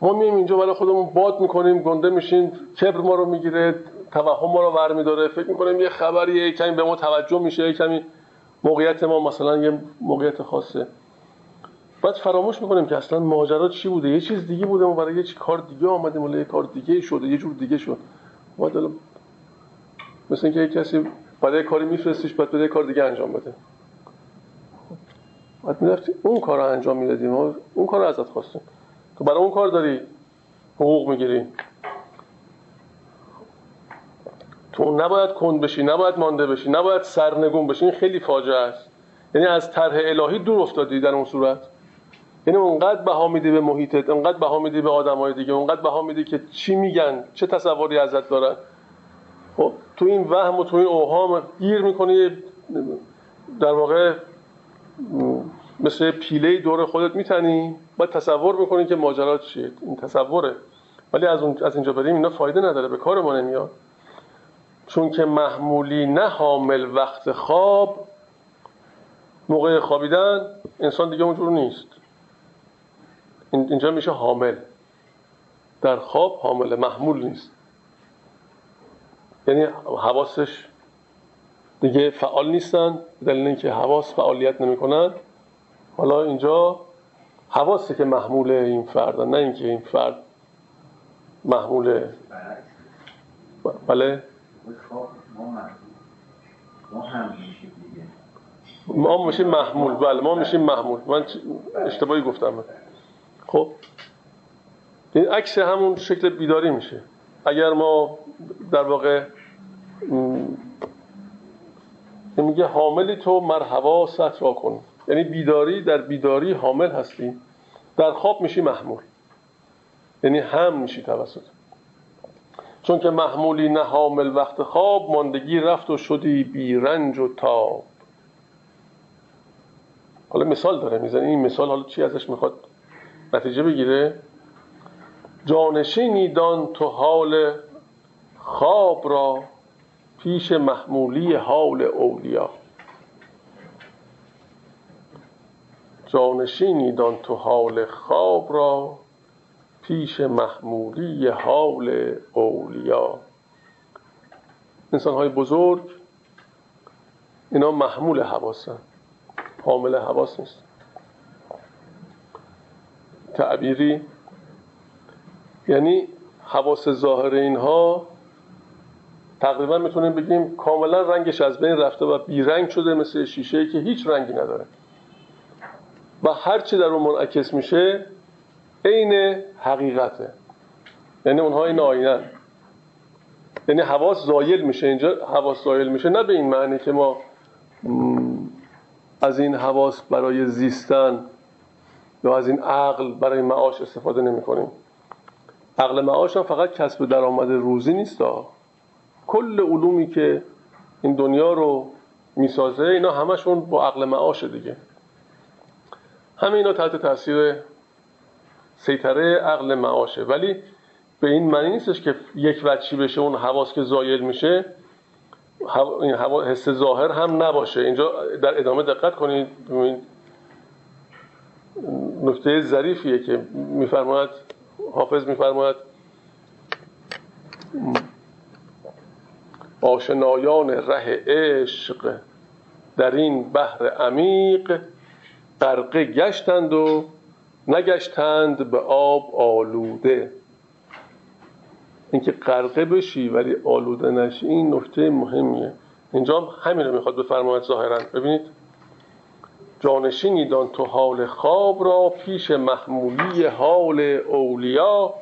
ما میایم اینجا برای خودمون باد می‌کنیم گنده میشیم کبر ما رو می‌گیره توهم ما رو برمیداره. فکر می‌کنیم یه خبریه کمی به ما توجه میشه کمی موقعیت ما مثلا یه موقعیت خاصه. بعد فراموش می‌کنیم که اصلا ماجرا چی بوده؟ یه چیز دیگه بوده ما برای یه کار دیگه آمدیم ولی یه کار دیگه شده یه جور دیگه شد. ما مثل اینکه یه کسی برای کاری میفرستیش بعد بده کار دیگه انجام بده. بعد می‌رفتی اون کار رو انجام می‌دادیم. اون کار ازت خواستیم. تو برای اون کار داری حقوق می‌گیری. تو نباید کند بشی نباید مانده بشی نباید سرنگون بشی. این خیلی فاجعه است. یعنی از طرح الهی دور افتادی در اون صورت. یعنی اونقدر بها میدی به محیطت اونقدر بها میدی به آدمای دیگه اونقدر بها میدی که چی میگن چه تصوری ازت دارن. خب تو این وهم و تو این اوهام گیر می‌کنی در واقع مثل پیله دور خودت میتنی. باید تصور می‌کنی که ماجرا چیه. این تصوره. ولی از, اون از اینجا بریم اینا فایده نداره. به کار ما نمیاد. چون که محمولی نه حامل وقت خواب موقع خوابیدن انسان دیگه اونجور نیست. اینجا میشه حامل. در خواب حامل محمول نیست. یعنی حواسش دیگه فعال نیستن دلیل اینکه حواس فعالیت نمی‌کنن. حالا اینجا حواسه که محمول این فرد نه اینکه این فرد محمول. بله. ما میشیم محمول. بله ما میشیم محمول. من اشتباهی گفتم. خب این عکس همون شکل بیداری میشه. اگر ما در واقع میگه حاملی تو مرحبا ست را کن. یعنی بیداری در بیداری حامل هستی. در خواب میشی محمول. یعنی هم میشی توسط. چون که محمولی نه حامل وقت خواب ماندگی رفت و شدی بی رنج و تاب. حالا مثال داره می‌زنی این مثال حالا چی ازش می‌خواد؟ نتیجه بگیره. جانشینی دان تو حال خواب را پیش محمولی حال اولیا. جانشینی دان تو حال خواب را پیش محمولی حال اولیا. انسان های بزرگ اینا محمول حواسن. حامل حواس نیست. تعبیری. یعنی حواس ظاهر اینها تقریبا می‌تونیم بگیم کاملا رنگش از بین رفته و بیرنگ شده مثل شیشه که هیچ رنگی نداره. و هر چی در اون منعکس میشه عین حقیقته. یعنی اونها این آینه. یعنی حواس زایل میشه اینجا. حواس زایل میشه نه به این معنی که ما از این حواس برای زیستن یا از این عقل برای معاش استفاده نمی کنیم. عقل معاش هم فقط کسب درآمد روزی نیست کل علومی که این دنیا رو می‌سازه اینا همشون با عقل معاشه دیگه. همه اینا تحت تاثیر سیطره عقل معاشه. ولی به این معنی نیستش که یک وچی بشه اون حواس که زایل میشه این حس ظاهر هم نباشه. اینجا در ادامه دقت کنید. نکته ظریفیه که میفرماید حافظ میفرماید. آشنایان ره عشق در این بحر عمیق غرقه گشتند و نگشتند به آب آلوده. اینکه غرقه بشی ولی آلوده نشی این نکته مهمیه. اینجا همین رو می‌خواد بفرماید ظاهرا. ببینید؟ جانشینی دان تو حال خواب را پیش محمولی حال اولیا.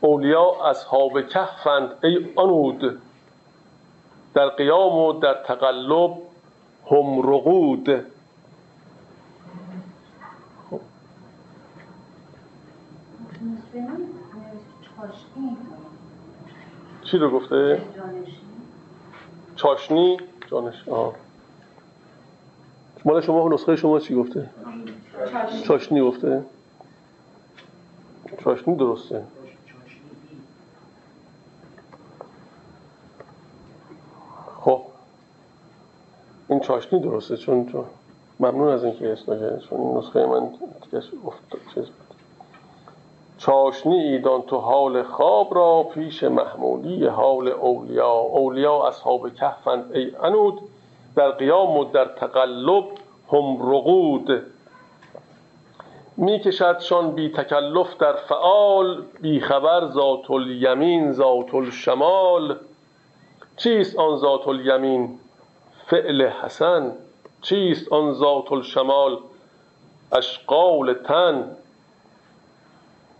اولیا اصحاب کهفند ای آنود. در قیام و در تقلب هم رقود. چی رو گفته؟ چاشنی؟ جانش آه. مال شما نسخه شما چی گفته؟ چاشنی. گفته؟ چاشنی درسته. خب. این چاشنی درسته چون چون ممنون از اینکه اسم چون این نسخه من چیز بود. چاشنی ایدان تو حال خواب را پیش محمولی حال اولیا. اولیا اصحاب کهفند ای انود در قیام و در تقلب هم رقود. میکشدشان بی تکلف در فعال بی خبر ذات الیمین ذات الشمال. چیست آن ذات الیمین؟ فعل حسن. چیست آن ذات الشمال؟ اشقال تن.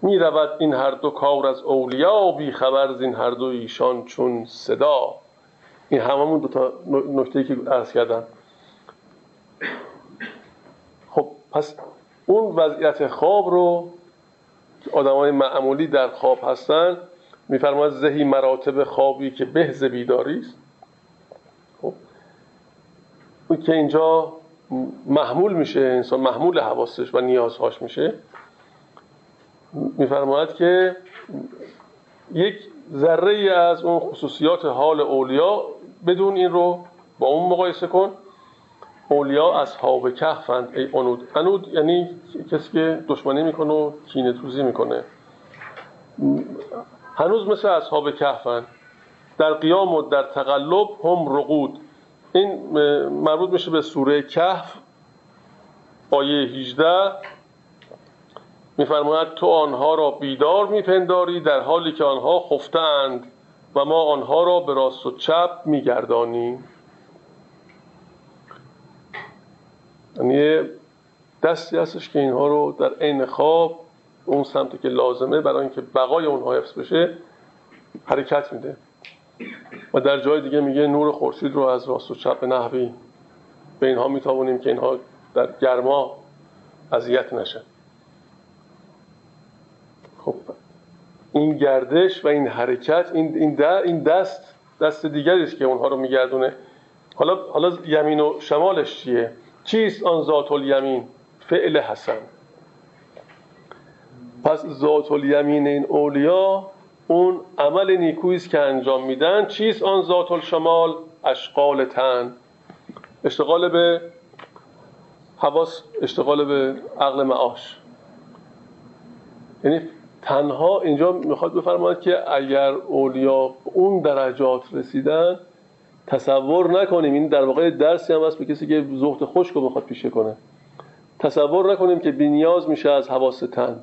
می رود این هر دو کار از اولیا بی خبر زین هر دو ایشان چون صدا. این هممون دو تا نکته که عرض کردم. خب پس اون وضعیت خواب رو آدم های معمولی در خواب هستن. میفرماید زهی مراتب خوابی که به بیداری است. خب که اینجا محمول میشه انسان محمول حواسش و نیازهاش میشه. میفرماید که یک ذره از اون خصوصیات حال اولیا بدون این رو با اون مقایسه کن. اولیا اصحاب کهفند ای انود انود یعنی کسی که دشمنی می‌کنه و کینه توزی می‌کنه. هنوز مثل اصحاب کهفند در قیام و در تقلب هم رقود. این مربوط میشه به سوره کهف آیه 18 میفرماید تو آنها را بیدار میپنداری در حالی که آنها خفتند و ما آنها را به راست و چپ میگردانیم. یعنی دستی هستش که اینها رو در عین خواب اون سمتی که لازمه برای اینکه بقای اونها حفظ بشه حرکت میده. و در جای دیگه میگه نور خورشید رو از راست و چپ نحوی. به اینها می‌توانیم که اینها در گرما اذیت نشه خب این گردش و این حرکت این این, دست دست است که اونها رو میگردونه. حالا حالا یمین و شمالش چیه؟ چیست آن ذات الیمین فعل حسن. پس ذات الیمین این اولیا اون عمل نیکویی است که انجام میدن. چیست آن ذات الشمال اشغال تن. اشتغال به حواس اشتغال به عقل معاش. یعنی تنها اینجا می‌خواد بفرماید که اگر اولیا اون درجات رسیدن تصور نکنیم. این در واقع درسی هم هست به کسی که زهد خشک رو بخواد پیشه کنه. تصور نکنیم که بی نیاز میشه از حواس تن.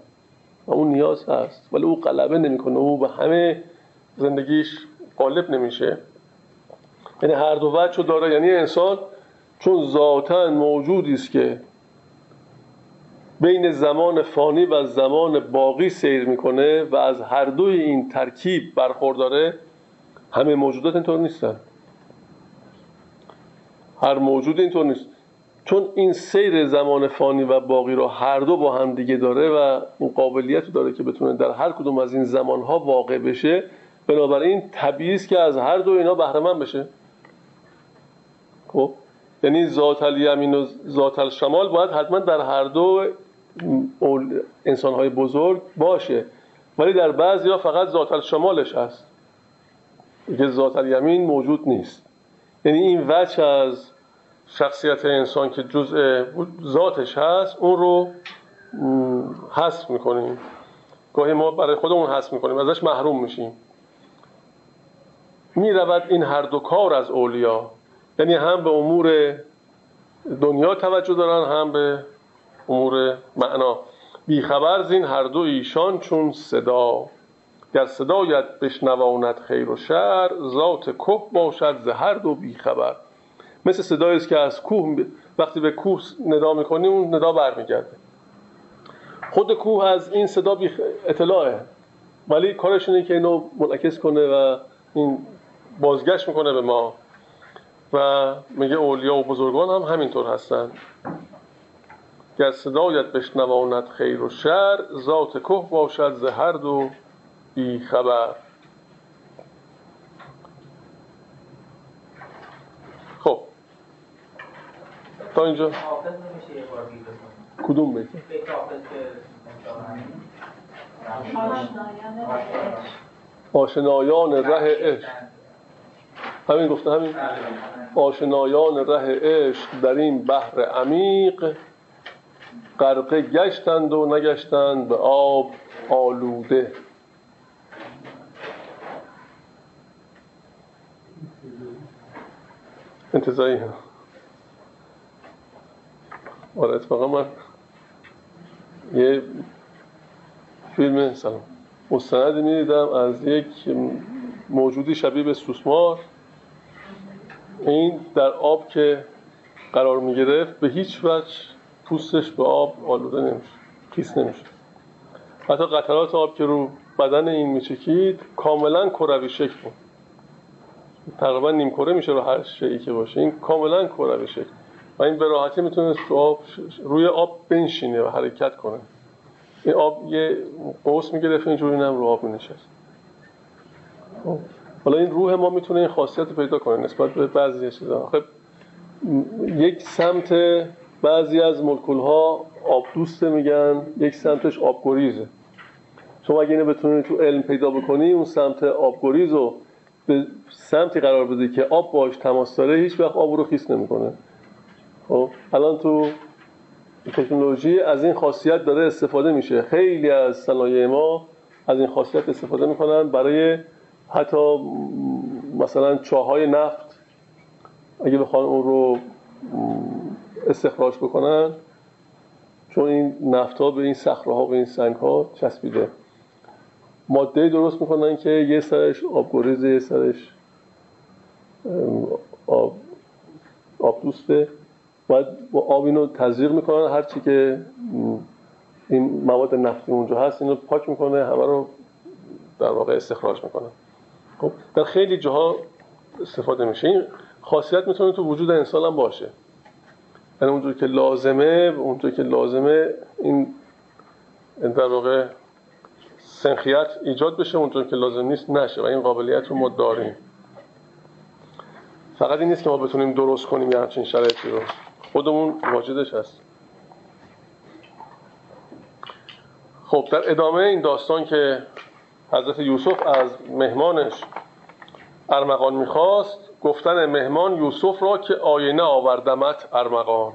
و اون نیاز هست. ولی او غلبه نمی‌کنه. او به همه زندگیش غالب نمیشه. یعنی هر دو وجه داره. یعنی انسان چون ذاتا موجودی است که بین زمان فانی و زمان باقی سیر می‌کنه و از هر دوی این ترکیب برخورداره همه موجودات اینطور نیستن. هر موجود اینطور نیست. چون این سیر زمان فانی و باقی رو هر دو با هم دیگه داره و این قابلیت رو داره که بتونه در هر کدوم از این زمانها واقع بشه بنابراین طبیعی است که از هر دو اینا بهره مند بشه. خب؟ یعنی ذات الیمین و ذات الشمال باید حتما در هر دو انسان های بزرگ باشه. ولی در بعضی ها فقط ذات الشمالش هست. که ذات الیمین موجود نیست. یعنی این وجه از شخصیت انسان که جزء ذاتش هست اون رو حذف می‌کنیم. گاهی ما برای خودمون حذف می‌کنیم ازش محروم میشیم. می‌رود این هر دو کار از اولیا. یعنی هم به امور دنیا توجه دارن هم به امور معنا. بیخبر زین هر دو ایشان چون صدا. گر صدایت بشنواند خیر و شر ذات که باشد ز هر دو بیخبر. مثل صدایی است که از کوه وقتی به کوه ندا می‌کنی اون ندا برمیگرده. خود کوه از این صدا بی اطلاعه. ولی کارش اینه که اینو منعکس کنه و این بازگشت می‌کنه به ما. و میگه اولیا و بزرگان هم همینطور هستن. گر صدایت بشنواند خیر و شر ذات که باشد ز هر دو بی خبر. خب. تا اینجا. کدوم بیت آشنایان ره عشق. همین گفته همین؟ آشنایان ره عشق در این بحر عمیق غرقه گشتند و نگشتند به آب آلوده. انتظایی هم آره اتفاقا من یه فیلم سلام. مستندی می‌دیدم از یک موجودی شبیه به سوسمار. این در آب که قرار می گرفت به هیچ وجه پوستش به آب آلوده نمیشه کیس نمیشه. حتی قطرات آب که رو بدن این میچکید کاملا کروی شکل. بود تقریبا نیم کره میشه رو هر شیعی که باشه. این کاملا کروی شکل. و این به راحتی می‌تونه آب روی آب بنشینه و حرکت کنه. این آب یه قوس می‌گرفت اینجوری هم رو آب مینشست. خب. حالا این روح ما می‌تونه این خاصیت پیدا کنه نسبت به بعضی چیزا. خب یک سمت بعضی از مولکول ها آب دوسته میگن یک سمتش آبگریزه شما اگه اینو بتونید تو علم پیدا بکنی اون سمت آبگریز رو به سمتی قرار بده که آب باش تماس داره هیچ وقت آب رو خیس نمی‌کنه. خب الان تو تکنولوژی از این خاصیت داره استفاده میشه. خیلی از صنایع ما از این خاصیت استفاده می‌کنن برای حتی مثلا چاهای نفت. اگه بخوان اون رو استخراج بکنن چون این نفت ها به این صخره ها به این سنگ ها چسبیده. ماده درست می‌کنن که یه سرش آبگریزه یه سرش آب, آب دوسته. باید با آب اینو تزریق می‌کنن هرچی که این مواد نفتی اونجا هست اینو پاک می‌کنه همه رو در واقع استخراج می‌کنن خب در خیلی جاها استفاده میشه. این خاصیت می‌تونه تو وجود انسان هم باشه. یعنی اونجور که لازمه اونجور که لازمه این در واقع سنخیت ایجاد بشه اونطور که لازم نیست نشه و این قابلیت رو ما داریم. فقط این نیست که ما بتونیم درست کنیم یه همچین شرایطی رو. خودمون واجدش هست خب در ادامه این داستان که حضرت یوسف از مهمانش ارمغان می‌خواست گفتن مهمان یوسف را که آینه آوردمت ارمغان.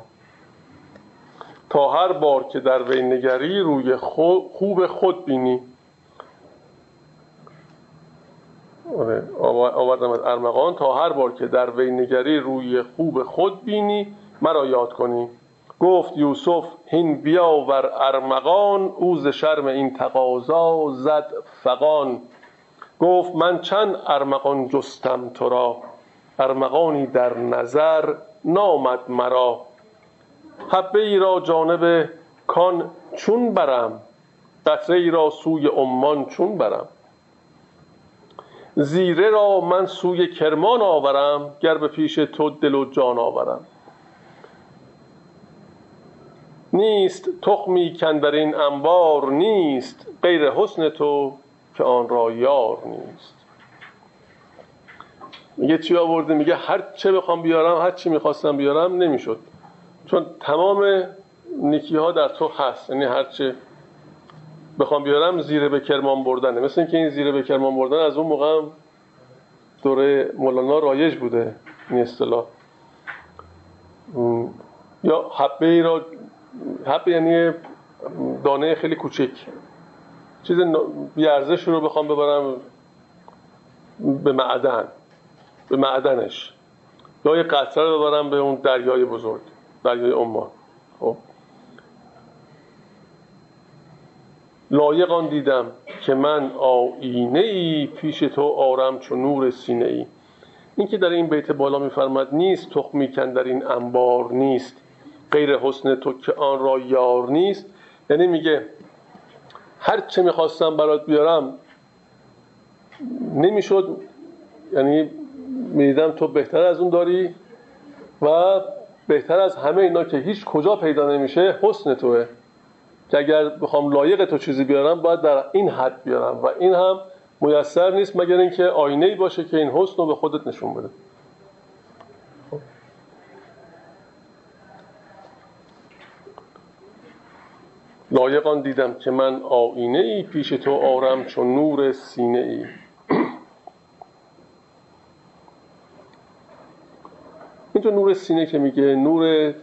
تا هر بار که در وی نگری روی خوب خود بینی. آره، آوردم از ارمغان. تا هر بار که در وی نگری روی خوب خود بینی مرا یاد کنی. گفت یوسف هین بیاور ارمغان اوز شرم این تقاضا زد فقان گفت من چند ارمغان جستم تو را؟ ارمغانی در نظر نامد مرا. حبه ای را جانب کان چون برم قطره ای را سوی عمان چون برم. زیره را من سوی کرمان آورم گر به پیش تو دل و جان آورم. نیست تخمی کن این انبار نیست غیر حسن تو که آن را یار نیست. میگه چی آورده میگه هر چه بخوام بیارم هر چی می‌خواستم بیارم نمی‌شد. چون تمام نیکی ها در تو هست. یعنی هر چه بخوام بیارم زیره به کرمان بردنه. مثل اینکه این زیره به کرمان بردن از اون موقع هم دوره مولانا رایج بوده. این اصطلاح. یا حبه ای را حبه یعنی دانه خیلی کوچک. چیز بیارزش رو بخوام ببرم به معدن. به معدنش. یا یه قطره رو به اون دریای بزرگ دریای عمان. خب. لایق دیدم که من آینه ای پیش تو آرم چون نور سینه ای این که در این بیت بالا میفرماد نیست تخمی کن در این انبار نیست. غیر حسن تو که آن را یار نیست. یعنی میگه هر چه می‌خواستم برات بیارم نمی‌شد. یعنی می‌دیدم تو بهتر از اون داری و بهتر از همه اینا که هیچ کجا پیدا نمیشه حسن توه. که اگر بخوام لایق تو چیزی بیارم باید در این حد بیارم و این هم میسر نیست مگر اینکه آینه ای باشه که این حسن رو به خودت نشون بده. لایقان دیدم که من آینه ای پیش تو آرم چون نور سینه ای اینجا نور سینه که میگه نور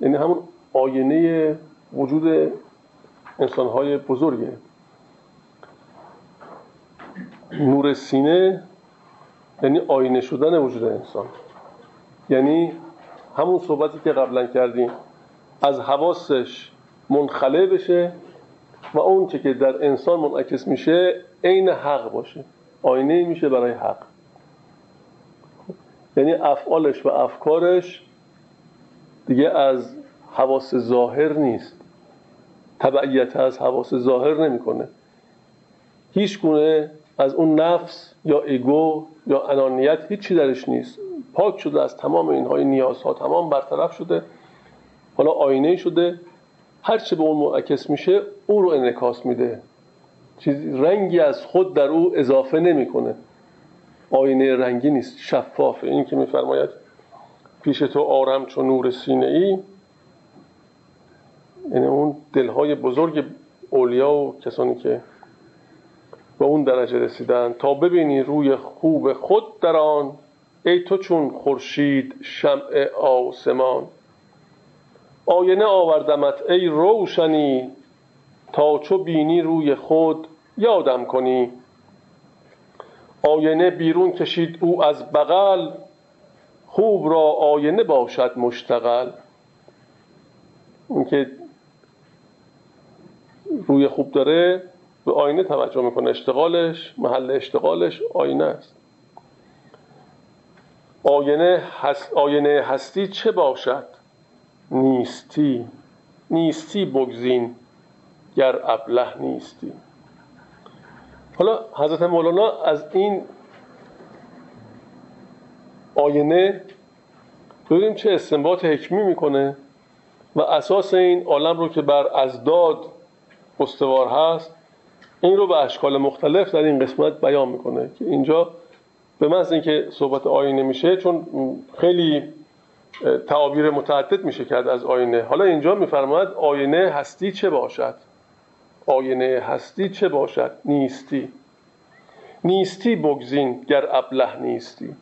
یعنی همون آینه وجود انسانهای بزرگه. نور سینه یعنی آینه شدن وجود انسان. یعنی همون صحبتی که قبلا کردیم از حواسش منخله بشه و اون که در انسان منعکس میشه عین حق باشه. آینه میشه برای حق. یعنی افعالش و افکارش دیگه از حواس ظاهر نیست. تبعیت از حواس ظاهر نمی‌کنه. هیچ گونه از اون نفس یا ایگو یا انانیت هیچی درش نیست. پاک شده از تمام اینهای نیازها تمام برطرف شده. حالا آینه شده. هر چه به اون معکس میشه او رو انکاس میده. چیز رنگی از خود در او اضافه نمی‌کنه. آینه رنگی نیست شفافه این که میفرماید پیش تو آرم چون نور سینه ای یعنی اون دلهای بزرگ اولیا و کسانی که به اون درجه رسیدن تا ببینی روی خوب خود در آن ای تو چون خورشید شمع آسمان. آینه آوردمت ای روشنی تا چو بینی روی خود یادم کنی آینه بیرون کشید او از بغل خوب را آینه باشد مشتغل. اینکه روی خوب داره به آینه توجه می‌کنه اشتغالش محل اشتغالش آینه است. آینه, آینه هستی چه باشد؟ نیستی. نیستی بگزین گر ابله نیستی. حالا حضرت مولانا از این آینه ببینیم چه استنباط حکمی می‌کنه و اساس این عالم رو که بر ازداد استوار هست این رو به اشکال مختلف در این قسمت بیان می‌کنه که اینجا به محض اینکه صحبت آینه میشه چون خیلی تعابیر متعدد میشه کرد از آینه. حالا اینجا میفرماید آینه هستی چه باشد؟ آینه هستی چه باشد؟ نیستی. نیستی بگزین گر ابله نیستی.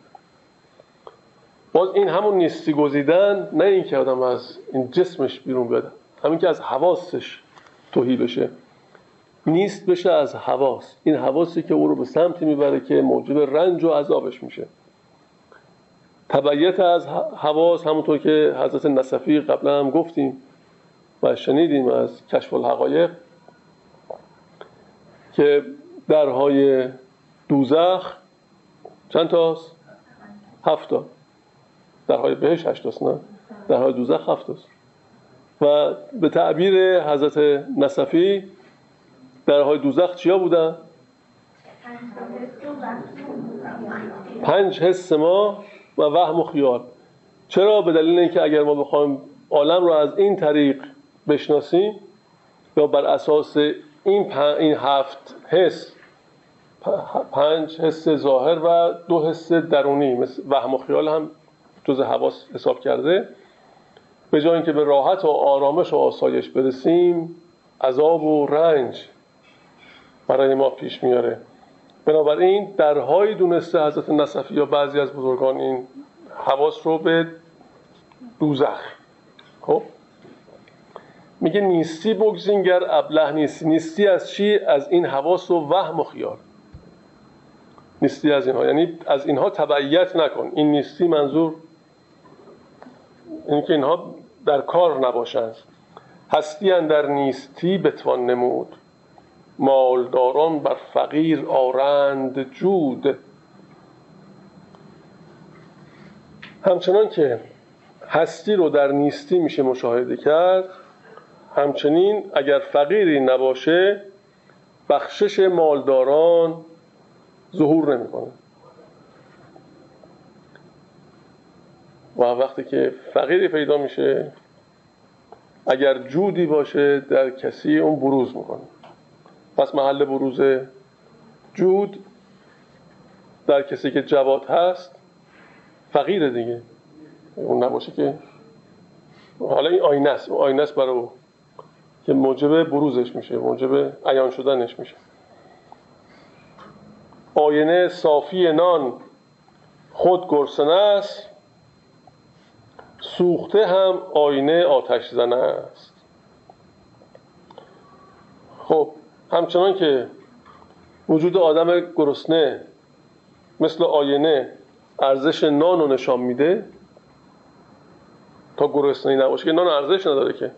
باز این همون نیستی گزیدن نه اینکه آدم از این جسمش بیرون بیاد همین که از حواسش توهی بشه. نیست بشه از حواس. این حواسی که او رو به سمتی می‌بره که موجب رنج و عذابش میشه. تبعیت از حواس همونطور که حضرت نصفی قبلا هم گفتیم و شنیدیم از کشف الحقایق که درهای دوزخ چند تاست؟ هفتا درهای بهش هشتاست نه؟ درهای دوزخ هفتاست و به تعبیر حضرت نصفی درهای دوزخ چیا بودن؟ پنج حس ما و وهم و خیال چرا به دلیل اینکه اگر ما بخوایم عالم رو از این طریق بشناسیم یا بر اساس این, این هفت حس پنج حس ظاهر و دو حس درونی مثل وهم و خیال هم جز حواس حساب کرده. به جای اینکه به راحت و آرامش و آسایش برسیم عذاب و رنج برای ما پیش میاره. بنابراین درهایی دونسته حضرت نصفی یا بعضی از بزرگان این حواس رو به دوزخ. خب؟ میگه نیستی بگزینگر ابله نیستی نیستی از چی؟ از این حواس و وهم و خیال. نیستی از اینها. یعنی از اینها تبعیت نکن. این نیستی منظور اینکه اینها در کار نباشند هستی در نیستی بتوان نمود. مالداران بر فقیر آرند جود. همچنان که هستی رو در نیستی میشه مشاهده کرد همچنین اگر فقیری نباشه بخشش مالداران ظهور نمی‌کنه. و وقتی که فقیری پیدا میشه اگر جودی باشه در کسی اون بروز می‌کنه. پس محل بروز جود در کسی که جواد هست فقیره دیگه. اون نباشه که حالا این آینه است. آینه است برای او. که موجب بروزش میشه موجب عیان شدنش میشه. آینه صافی نان خود گرسنه است سوخته هم آینه آتش زنه است. خب همچنان که وجود آدم گرسنه مثل آینه ارزش نان رو نشان میده تا گرسنه نباشه که نان ارزش نداره که.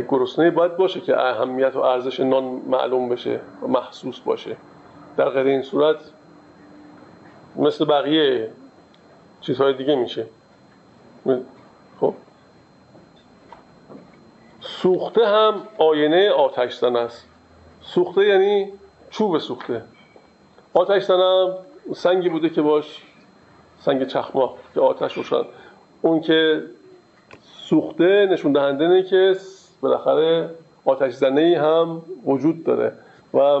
گرسنه باید باشه که اهمیت و ارزش نان معلوم بشه و محسوس باشه. در غیر این صورت مثل بقیه چیزهای دیگه میشه. خب. سوخته هم آینه آتش زن است. سوخته یعنی چوب سوخته. آتش زنم سنگی بوده که باش سنگ چخما که آتش روشن. اون که سوخته نشون دهنده که بالاخره آتش زنه هم وجود داره و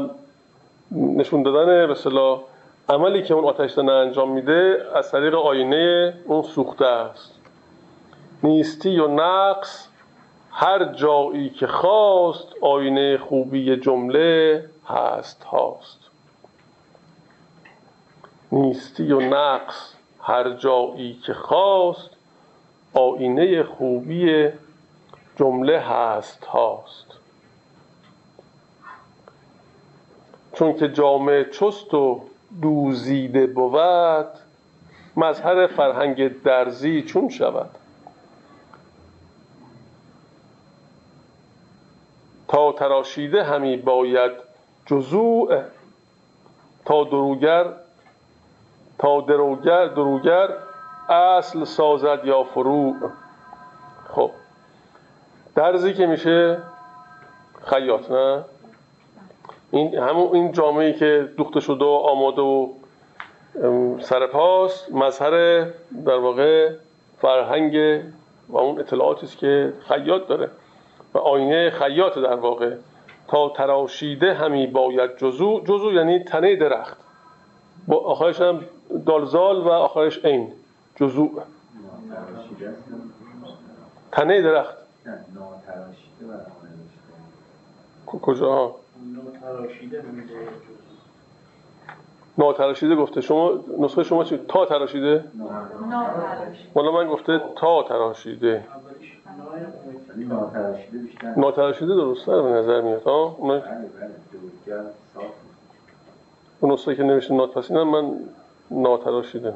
نشون دادن به عملی که اون آتش زنه انجام میده از طریق آینه اون سوخته است. نیستی و نقص هر جایی که خواست آینه خوبی جمله هست هاست. نیستی و نقص هر جایی که خواست آینه خوبی جمله هست هاست. چون که جامعه چست و دوزیده بود مظهر فرهنگ درزی چون شود؟ تا تراشیده همی باید جزوع تا دروگر تا دروگر دروگر اصل سازد یا فروع. درزی که میشه خیاط نه؟ این همون این جامعه که دوخته شده و آماده و سرپاست مظهر در واقع فرهنگ و اون اطلاعاتی است که خیاط داره. و آینه خیاط در واقع. تا تراشیده همی باید جزو. جزو یعنی تنه درخت. با آخرش هم دالزال و آخرش این جزو. تنه درخت. کجا؟ ناتراشیده گفته. شما نسخه شما چی؟ تا تراشیده؟ والا من گفته تا تراشیده. ناتراشیده درست به نظر میاد. ها اون نسخه که نوشته ناتپسینم من ناتراشیده.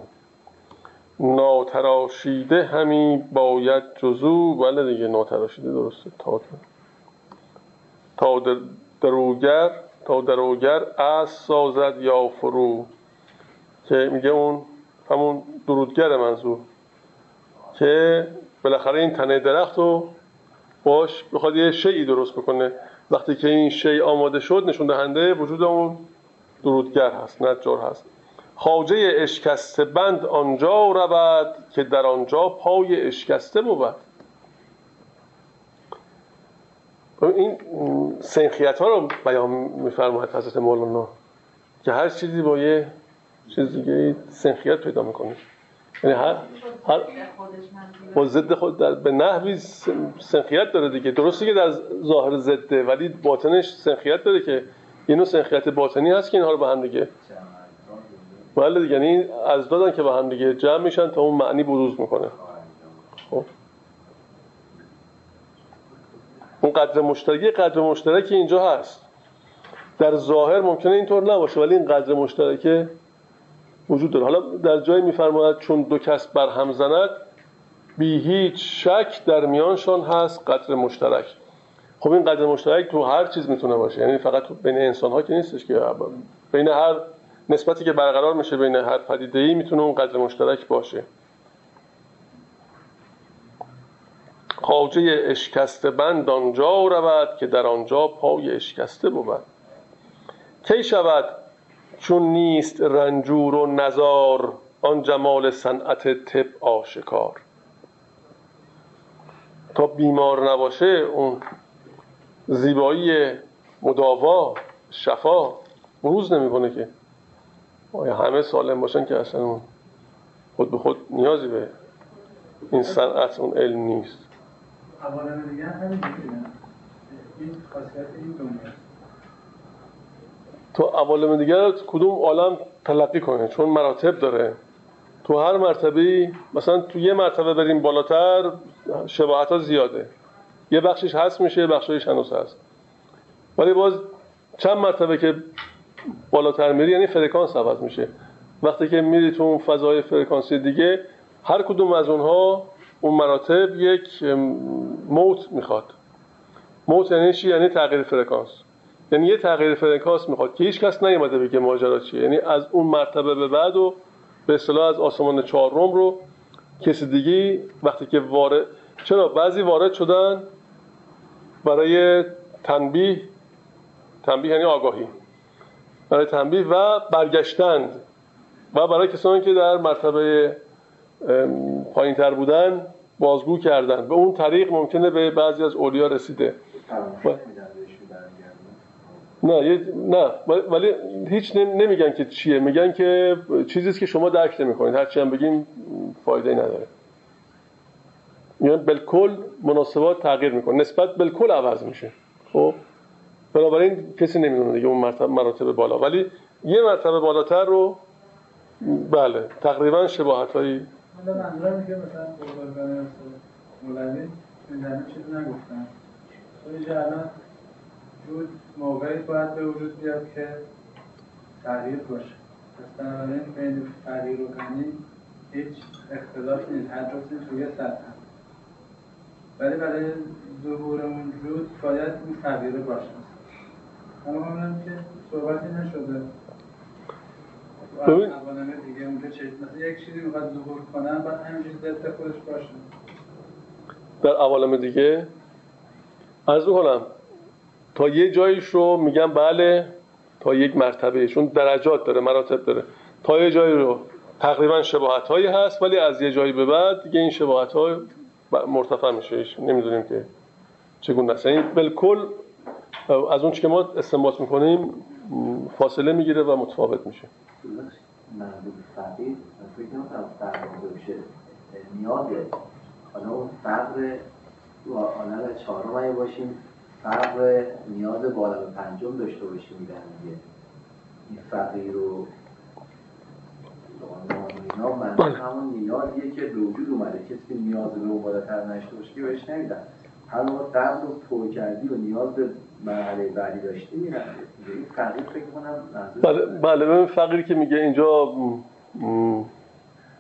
ناتراشیده همی باید جزو. بله دیگه ناتراشیده درسته. تا تا دروگر تا دروگر از سازد یا فرو. که میگه اون همون درودگر منظور. که بالاخره این تنه درخت رو باش بخواد یه شیعی درست بکنه. وقتی که این شیع آماده شد نشون دهنده وجود اون درودگر هست نجار هست. خواجه اشکسته بند آنجا رود که در آنجا پای اشکسته بود. این سنخیت ها رو بیان میفرماید حضرت مولانا که هر چیزی با یه چیز دیگه سنخیت پیدا می‌کنه. یعنی هر, هر با ضد خود در به نحوی سنخیت داره دیگه. درسته که در ظاهر ضده ولی باطنش سنخیت داره که یه نوع سنخیت باطنی هست که اینها رو به هم دیگه بله دیگه یعنی از دادن که به هم دیگه جمع میشن تا اون معنی بروز می‌کنه. خب. اون قدر مشترکی قدر مشترکی اینجا هست. در ظاهر ممکنه اینطور نباشه ولی این قدر مشترکه وجود داره. حالا در جایی میفرماید چون دو کس بر هم زند بی هیچ شک در میانشان هست قدر مشترک. خب این قدر مشترک تو هر چیز می‌تونه باشه. یعنی فقط بین انسان ها که نیستش که بین هر نسبتی که برقرار میشه بین هر پدیده ای می‌تونه اون قدر مشترک باشه. خواجه اشکسته بند آنجا رود که در آنجا پای اشکسته بود. کی شود چون نیست رنجور و نزار آن جمال صنعت طب آشکار؟ تا بیمار نباشه اون زیبایی مداوا شفا بروز نمی‌کنه که. همه سالم باشن که اصلا خود به خود نیازی به این صنعت اون علم نیست؟ دیگه همین این خاصیت این دنیا. تو عوالم دیگر کدوم عالم تلقی کنه؟ چون مراتب داره. تو هر مرتبه مثلا تو یه مرتبه بریم بالاتر شباهت ها زیاده. یه بخشش هست میشه یه بخشش هنوز هست. ولی باز چند مرتبه که بالاتر میری یعنی فرکانس عوض میشه. وقتی که میری تو اون فضای فرکانسی دیگه هر کدوم از اونها اون مراتب یک موت می‌خواد. موت یعنی چی؟ یعنی تغییر فرکانس. یعنی یه تغییر فرکانس می‌خواد که هیچ کس نیومده بگه ماجرا چیه. یعنی از اون مرتبه به بعد و به اصطلاح از آسمان چهارم رو کسی دیگه وقتی که وارد چرا؟ بعضی وارد شدن برای تنبیه تنبیه یعنی آگاهی. برای تنبیه و برگشتند و برای کسانی که در مرتبه پایین تر بودن بازگو کردن. به اون طریق ممکنه به بعضی از اولیا رسیده. نه نه. ولی هیچ نمیگن که چیه. میگن که چیزیست که شما درک نمی‌کنید. هرچی هم بگیم فایده نداره. یعنی بالکل مناسبات تغییر می‌کنه. نسبت بالکل عوض میشه. خب؟ بنابراین کسی نمی‌دونه دیگه اون مرتبه مراتب بالا. ولی یه مرتبه بالاتر رو بله تقریبا شباهت هایی موقعی باید به وجود بیاد که تغییر باشه. پس بنابراین بین تغییر و غنی هیچ اختلاف نیست. هر توی سطح ولی برای ظهور اون وجود باید این تغییر باشه. اما که صحبتی نشده. ببین دیگه اونجا چه مثلا یک چیزی می‌خواد ظهور کنن بعد همینجوری ضد خودش باشه. در عوالم دیگه. از کنم تا یه جایش رو میگم بله تا یک مرتبه چون درجات داره مراتب داره. تا یه جایی رو تقریبا شباهت هایی هست ولی از یه جایی به بعد دیگه این شباهت های مرتفع میشه. نمی‌دونیم که چگونه است. این بالکل از اون که ما استنباط می‌کنیم فاصله می‌گیره و متفاوت میشه. نیاز حالا اون فقر عالم چهارم باشیم فقر نیاز بالا به پنجم داشته باشیم میدن دیگه. این فقیر رو اینا من بله. همون نیازیه که به وجود اومده. کسی که نیاز به اون بالاتر نشته باشه که بهش نمیدن. هر موقع قبل رو پر کردی و نیاز به مرحله بعدی این فقیر فکر کنم بله بله ببین فقیری که میگه اینجا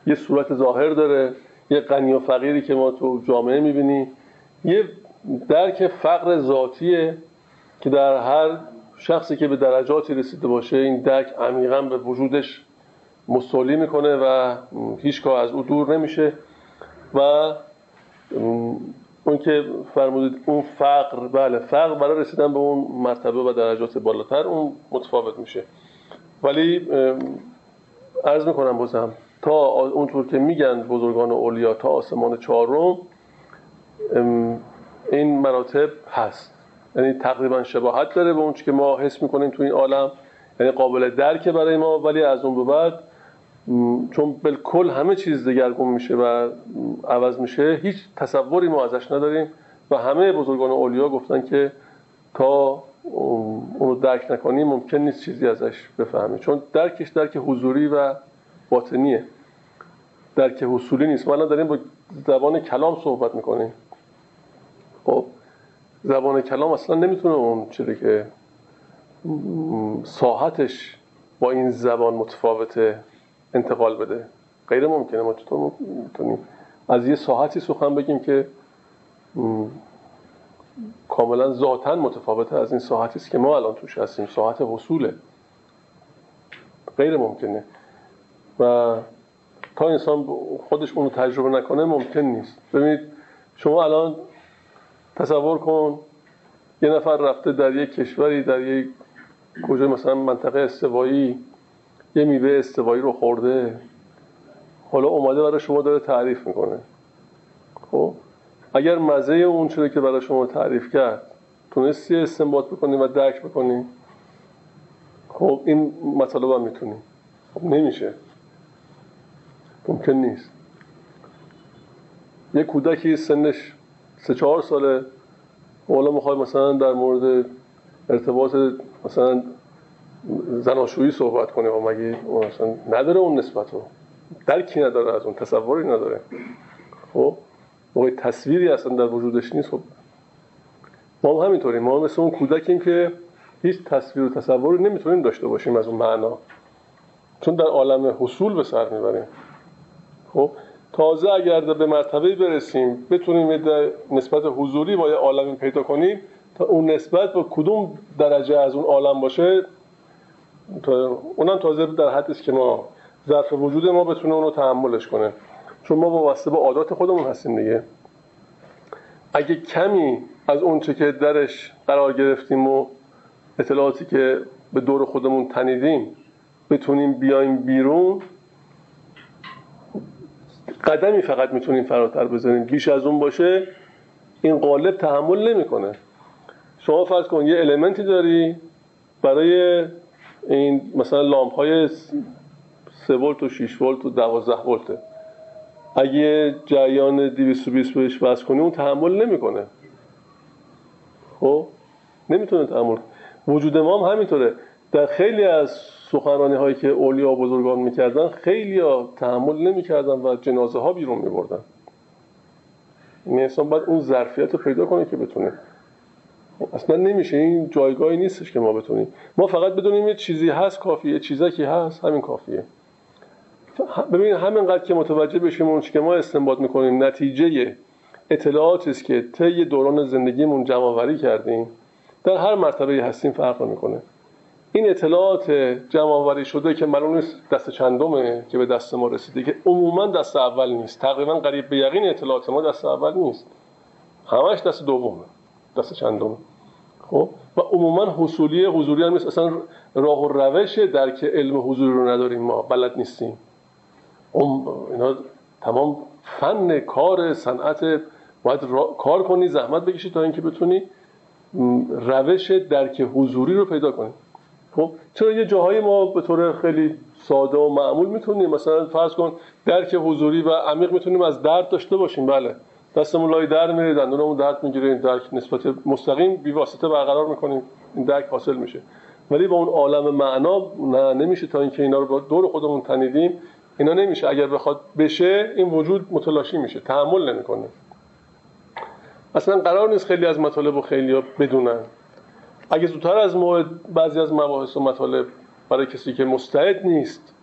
یه صورت ظاهر داره یه غنی و فقیری که ما تو جامعه می‌بینی یه درک فقر ذاتیه که در هر شخصی که به درجاتی رسیده باشه این درک عمیقا به وجودش مستولی می‌کنه و هیچگاه از او دور نمیشه و اون که فرمودید اون فقر بله فقر برای رسیدن به اون مرتبه و درجات بالاتر اون متفاوت میشه. ولی عرض می‌کنم بازم تا اونطور که میگن بزرگان اولیا تا آسمان چهارم این مراتب هست. یعنی تقریبا شباهت داره به اون که ما حس می‌کنیم تو این عالم. یعنی قابل درکه برای ما ولی از اون به بعد چون بالکل همه چیز دگرگون میشه و عوض میشه هیچ تصوری ما ازش نداریم و همه بزرگان اولیا گفتن که تا اونو درک نکنیم ممکن نیست چیزی ازش بفهمیم چون درکش درک حضوری و باطنیه. درک حصولی نیست. ما الان داریم با زبان کلام صحبت می‌کنیم. خب زبان کلام اصلا نمی‌تونه اون چیزی که ساحتش با این زبان متفاوته. انتقال بده. غیر ممکنه. ما چطور می‌تونیم؟ از یه ساحتی سخن بگیم که کاملا ذاتا متفاوته از این ساحتی است که ما الان توش هستیم. ساحت وصوله غیر ممکنه. و تا انسان خودش اونو تجربه نکنه ممکن نیست. ببینید شما الان تصور کن یه نفر رفته در یک کشوری در یک کجا مثلا منطقه استوایی یه میوه استوایی رو خورده. حالا اومده برای شما داره تعریف می‌کنه. خب؟ اگر مزه اون چیزی که برای شما تعریف کرد تونستی استنباط بکنی و درک بکنی. خب این مطالب هم می‌تونی. خب نمیشه. ممکن نیست. یه کودکی سنش سه چهار ساله حالا می‌خوای مثلا در مورد ارتباط مثلا زناشویی صحبت کنه و مگه مثلا نداره اون نسبت رو؟ درکی نداره از اون تصوری نداره. خب؟ موقع تصویری اصلا در وجودش نیست خب؟ ما هم همینطوریم. ما مثل اون کودکیم که هیچ تصویر و تصوری نمی‌تونیم داشته باشیم از اون معنا. چون در عالم حصول به سر می‌بریم. خب؟ تازه اگر به مرتبه برسیم بتونیم نسبت حضوری با یه عالمی پیدا کنیم تا اون نسبت با کدوم درجه از اون عالم باشه اونم تازه در حدی که ما ظرف وجود ما بتونه اونو تحملش کنه. چون ما واسطه به عادات خودمون هستیم دیگه. اگه کمی از اون چه که درش قرار گرفتیم و اطلاعاتی که به دور خودمون تنیدیم بتونیم بیایم بیرون قدمی فقط می‌تونیم فراتر بزنیم بیش از اون باشه این قالب تحمل نمی‌کنه. شما فرض کن یه المنتی داری برای این مثلا لامپ های 3 ولت و 6 ولت و 12 ولته. اگه جریان 220 بهش وصل کنی اون تحمل نمی‌کنه. خب؟ نمی‌تونه تحمل. وجود ما هم همینطوره. در خیلی از سخنرانی هایی که اولیا و بزرگان می‌کردن خیلی ها تحمل نمی‌کردن و جنازه ها بیرون میبردن. این انسان باید اون ظرفیت رو پیدا کنه که بتونه اصلا نمیشه. این جایگاهی نیستش که ما بتونیم. ما فقط بدونیم یه چیزی هست کافیه. چیزکی هست همین کافیه. ببینید همینقدر که متوجه بشیم اون که ما استنباط می‌کنیم نتیجه اطلاعاتی است که طی دوران زندگیمون جمع آوری کردیم. در هر مرتبه هستیم فرق می‌کنه این اطلاعات جمع آوری شده که معلوم نیست دست چندمه که به دست ما رسیده که عموما دست اول نیست. تقریبا قریب به یقین اطلاعات ما دست اول نیست. همش دست دومه. دست چندمه خب؟ و عموما حصولی حضوری هم نیست. اصلا راه و روش درک علم حضوری رو نداریم ما. بلد نیستیم. اینا تمام فن کار صنعت. باید کار کنی زحمت بکشی تا اینکه بتونی روش درک حضوری رو پیدا کنی. خب؟ چرا یه جاهای ما به طور خیلی ساده و معمول می‌تونیم؟ مثلا فرض کن درک حضوری و عمیق می‌تونیم از درد داشته باشیم. بله. دستمون لای در میره دندونمون درد می‌گیره این درک نسبت مستقیم بی واسطه برقرار می‌کنیم این درک حاصل میشه. ولی با اون عالم معنا نه نمیشه تا اینکه اینا رو دور خودمون تنیدیم. اینا نمیشه. اگر بخواد بشه این وجود متلاشی میشه. تحمل نمی‌کنه. اصلا قرار نیست خیلی از مطالب و خیلی ها بدونن. اگه زودتر از موعد بعضی از مباحث و مطالب برای کسی که مستعد نیست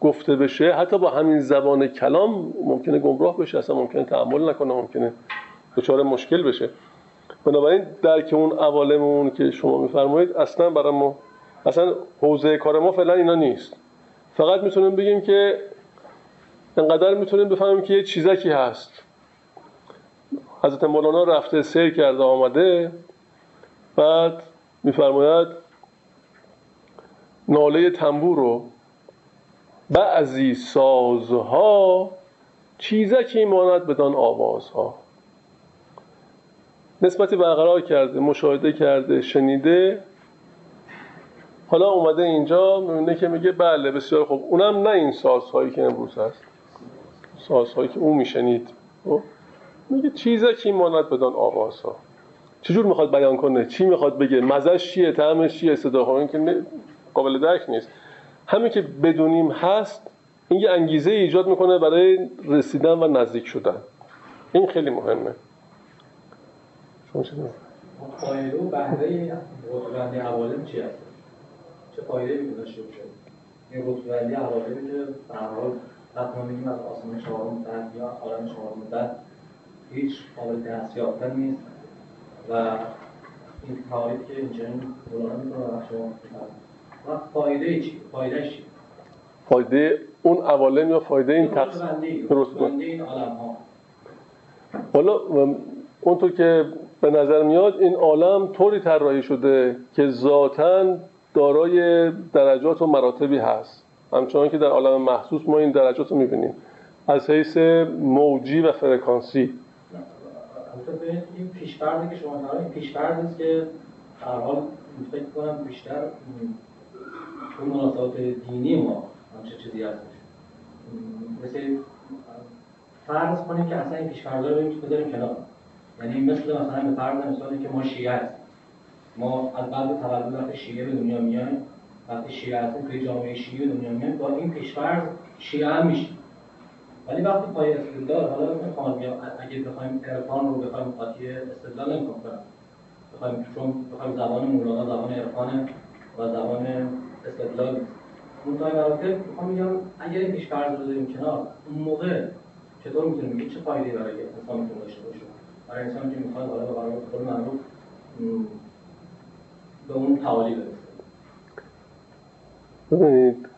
گفته بشه حتی با همین زبان کلام ممکنه گمراه بشه اصلا ممکنه تحمل نکنه ممکنه دچار مشکل بشه. بنابراین درک اون عوالم که شما میفرمایید اصلا برای ما اصلا حوزه کار ما فعلا اینا نیست. فقط می‌تونیم بگیم که انقدر می‌تونیم بفهمیم که یه چیزکی هست. حضرت مولانا رفته سیر کرده آمده بعد میفرماید ناله تنبور رو بعضی سازها چیزکی ماند بدان آوازها. نسبتی برقرار کرده مشاهده کرده شنیده حالا اومده اینجا می‌بینه که میگه بله بسیار خوب. اونم نه این سازهایی که امروز هست. سازهایی که اون میشنید. خب؟ میگه چیزکی ماند بدان آوازها. چجور می‌خواد بیان کنه؟ چی می‌خواد بگه؟ مزش چیه؟ طعمش چیه؟ صدا که قابل درک نیست. همین که بدونیم هست این یه انگیزه ایجاد می‌کنه برای رسیدن و نزدیک شدن. این خیلی مهمه. شما چه فایده و بهره رتبه‌بندی عوالم چی هست؟ چه فایده می‌تونه داشته باشه؟ این رتبه‌بندی عوالمی که به حتما از آسمان چهارم بعد یا عالم چهارم بعد هیچ قابل دست یافتن نیست. و این تعریف که اینجوری مولانا می‌کنه و شما و فایده چی؟ فایده چی؟ فایده اون عوالم یا فایده این تقسیم درست. رتبه‌بندی این عالم ها حالا اونطور که به نظر میاد این عالم طوری طراحی شده که ذاتا دارای درجات و مراتبی هست همچنان که در عالم محسوس ما این درجات رو می‌بینیم از حیث موجی و فرکانسی این پیشفرضی که شما دارید این است که در حال فکر کنم بیشتر تو مناسبات دینی ما همچه چیزی هستش م، مثل فرض کنیم که اصلا این پیشفرضا رو بذاریم کنار یعنی مثل مثلا به فرض مثالی که ما شیعه هستیم ما از بعد تولد وقتی شیعه به دنیا میایم وقتی شیعه هستیم توی جامعه شیعه دنیا میایم با این پیشفرض شیعه هم میشیم ولی وقتی پای استدلال حالا نمی‌خوام بگم اگه بخوایم عرفان رو بخوایم قاطی استدلال نمی‌خوام کنم بخوایم چون بخوایم زبان مولانا زبان عرفان و زبان استدلال. تای مراتب می‌خوام اگر این پیشفرض رو بذاریم کنار اون موقع چطور می‌تونیم بگیم؟ چه فایده‌ای برای انسان می‌تونه داشته باشه؟ برای انسانی که می‌خواد حالا به خود معروف به اون تعالی برسه. ببینید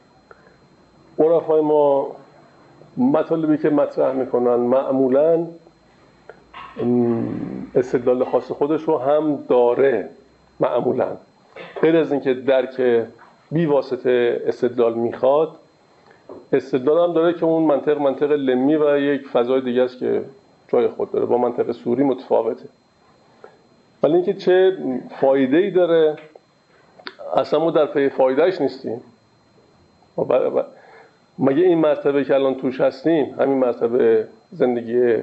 عرفای ما مطالبی که مطرح می‌کنن معمولا استدلال خاص خودش رو هم داره معمولا. غیر از اینکه درک بی واسطه استدلال می‌خواد. استدلال هم داره که اون منطق منطق لمی و یک فضای دیگه است که جای خود داره با منطق سوری متفاوته. ولی اینکه چه فایده ای داره اصلا ما در پی فایدهش نیستیم. مگه این مرتبه که الان توش هستیم همین مرتبه زندگی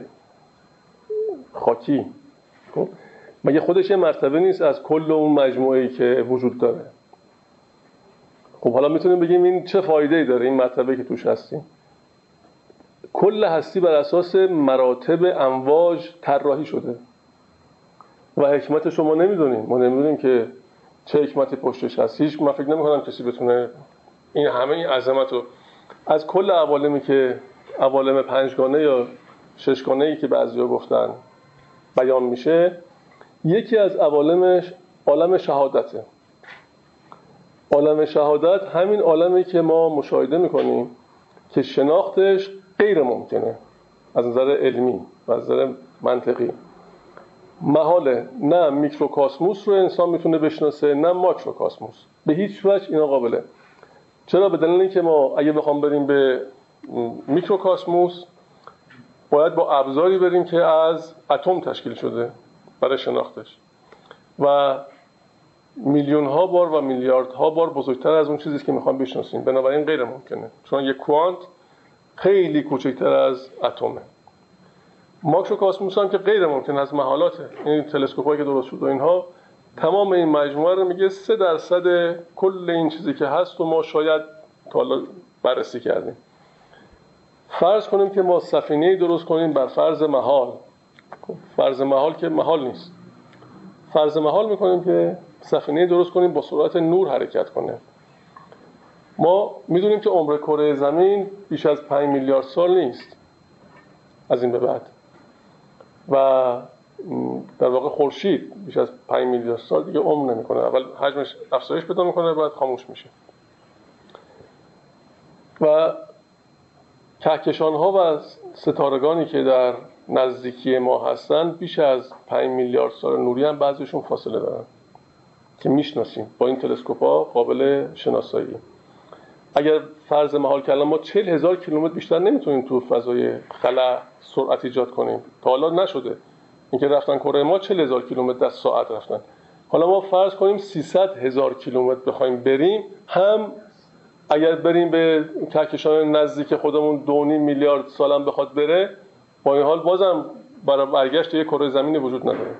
خاکی؟ خب؟ مگه خودش یه مرتبه نیست از کل اون مجموعه که وجود داره؟ خب حالا می‌تونیم بگیم این چه فایده ای داره این مرتبه که توش هستیم. کل هستی بر اساس مراتب امواج طراحی شده. و حکمت شما نمی‌دونیم. ما نمی‌دونیم که چه حکمتی پشتش هست. هیچ من فکر نمی‌کنم کسی بتونه این همه این عظمت رو از کل عوالمی که عوالم پنجگانه یا ششگانه ای که بعضیا گفتن بیان میشه یکی از عوالمش عالم شهادته. عالم شهادت همین عالمی که ما مشاهده می‌کنیم که شناختش غیر ممکنه از نظر علمی و از نظر منطقی. محاله نه میکروکاسموس رو انسان می‌تونه بشناسه نه ماکروکاسموس. به هیچ وجه اینا قابله. چرا؟ به دلیل اینکه ما اگه بخوام بریم به میکروکاسموس باید با ابزاری بریم که از اتم تشکیل شده برای شناختش. و میلیون ها بار و میلیارد ها بار بزرگتر از اون چیزی که می‌خوام بشناسیم. بنابراین غیر ممکنه. چون یک کوانت خیلی کوچکتر از اتمه. ماکروکاسموس هم که غیر ممکن از محالاته. این تلسکوپایی که درست شد و اینها تمام این مجموعه رو میگه سه درصد کل این چیزی که هست و ما شاید تا بررسی کردیم. فرض کنیم که ما سفینه درست کنیم بر فرض محال. خب، فرض محال که محال نیست. فرض محال می‌کنیم که سفینه درست کنیم با سرعت نور حرکت کنه ما می‌دونیم که عمر کره زمین بیش از 5 میلیارد سال نیست. از این به بعد. و در واقع خورشید بیش از 5 میلیارد سال دیگه عمر نمی‌کنه. اول حجمش افزایش پیدا می‌کنه بعد خاموش میشه. و کهکشان ها و ستارگانی که در نزدیکی ما هستن بیش از 5 میلیارد سال نوری هم بعضیشون فاصله دارن. که می‌شناسیم با این تلسکوپ قابل شناسایی. اگر فرض محال کردن ما 40 هزار کیلومتر بیشتر نمی‌تونیم تو فضای خلا سرعت ایجاد کنیم. تا حالا نشده. اینکه رفتن کره ما 40 هزار کیلومتر در ساعت رفتن. حالا ما فرض کنیم 300 هزار کیلومتر بخوایم بریم هم اگر بریم به کهکشان نزدیک خودمون دو میلیارد سالم بخواد بره با این حال بازم برای برگشت یک کره زمینی وجود نداره.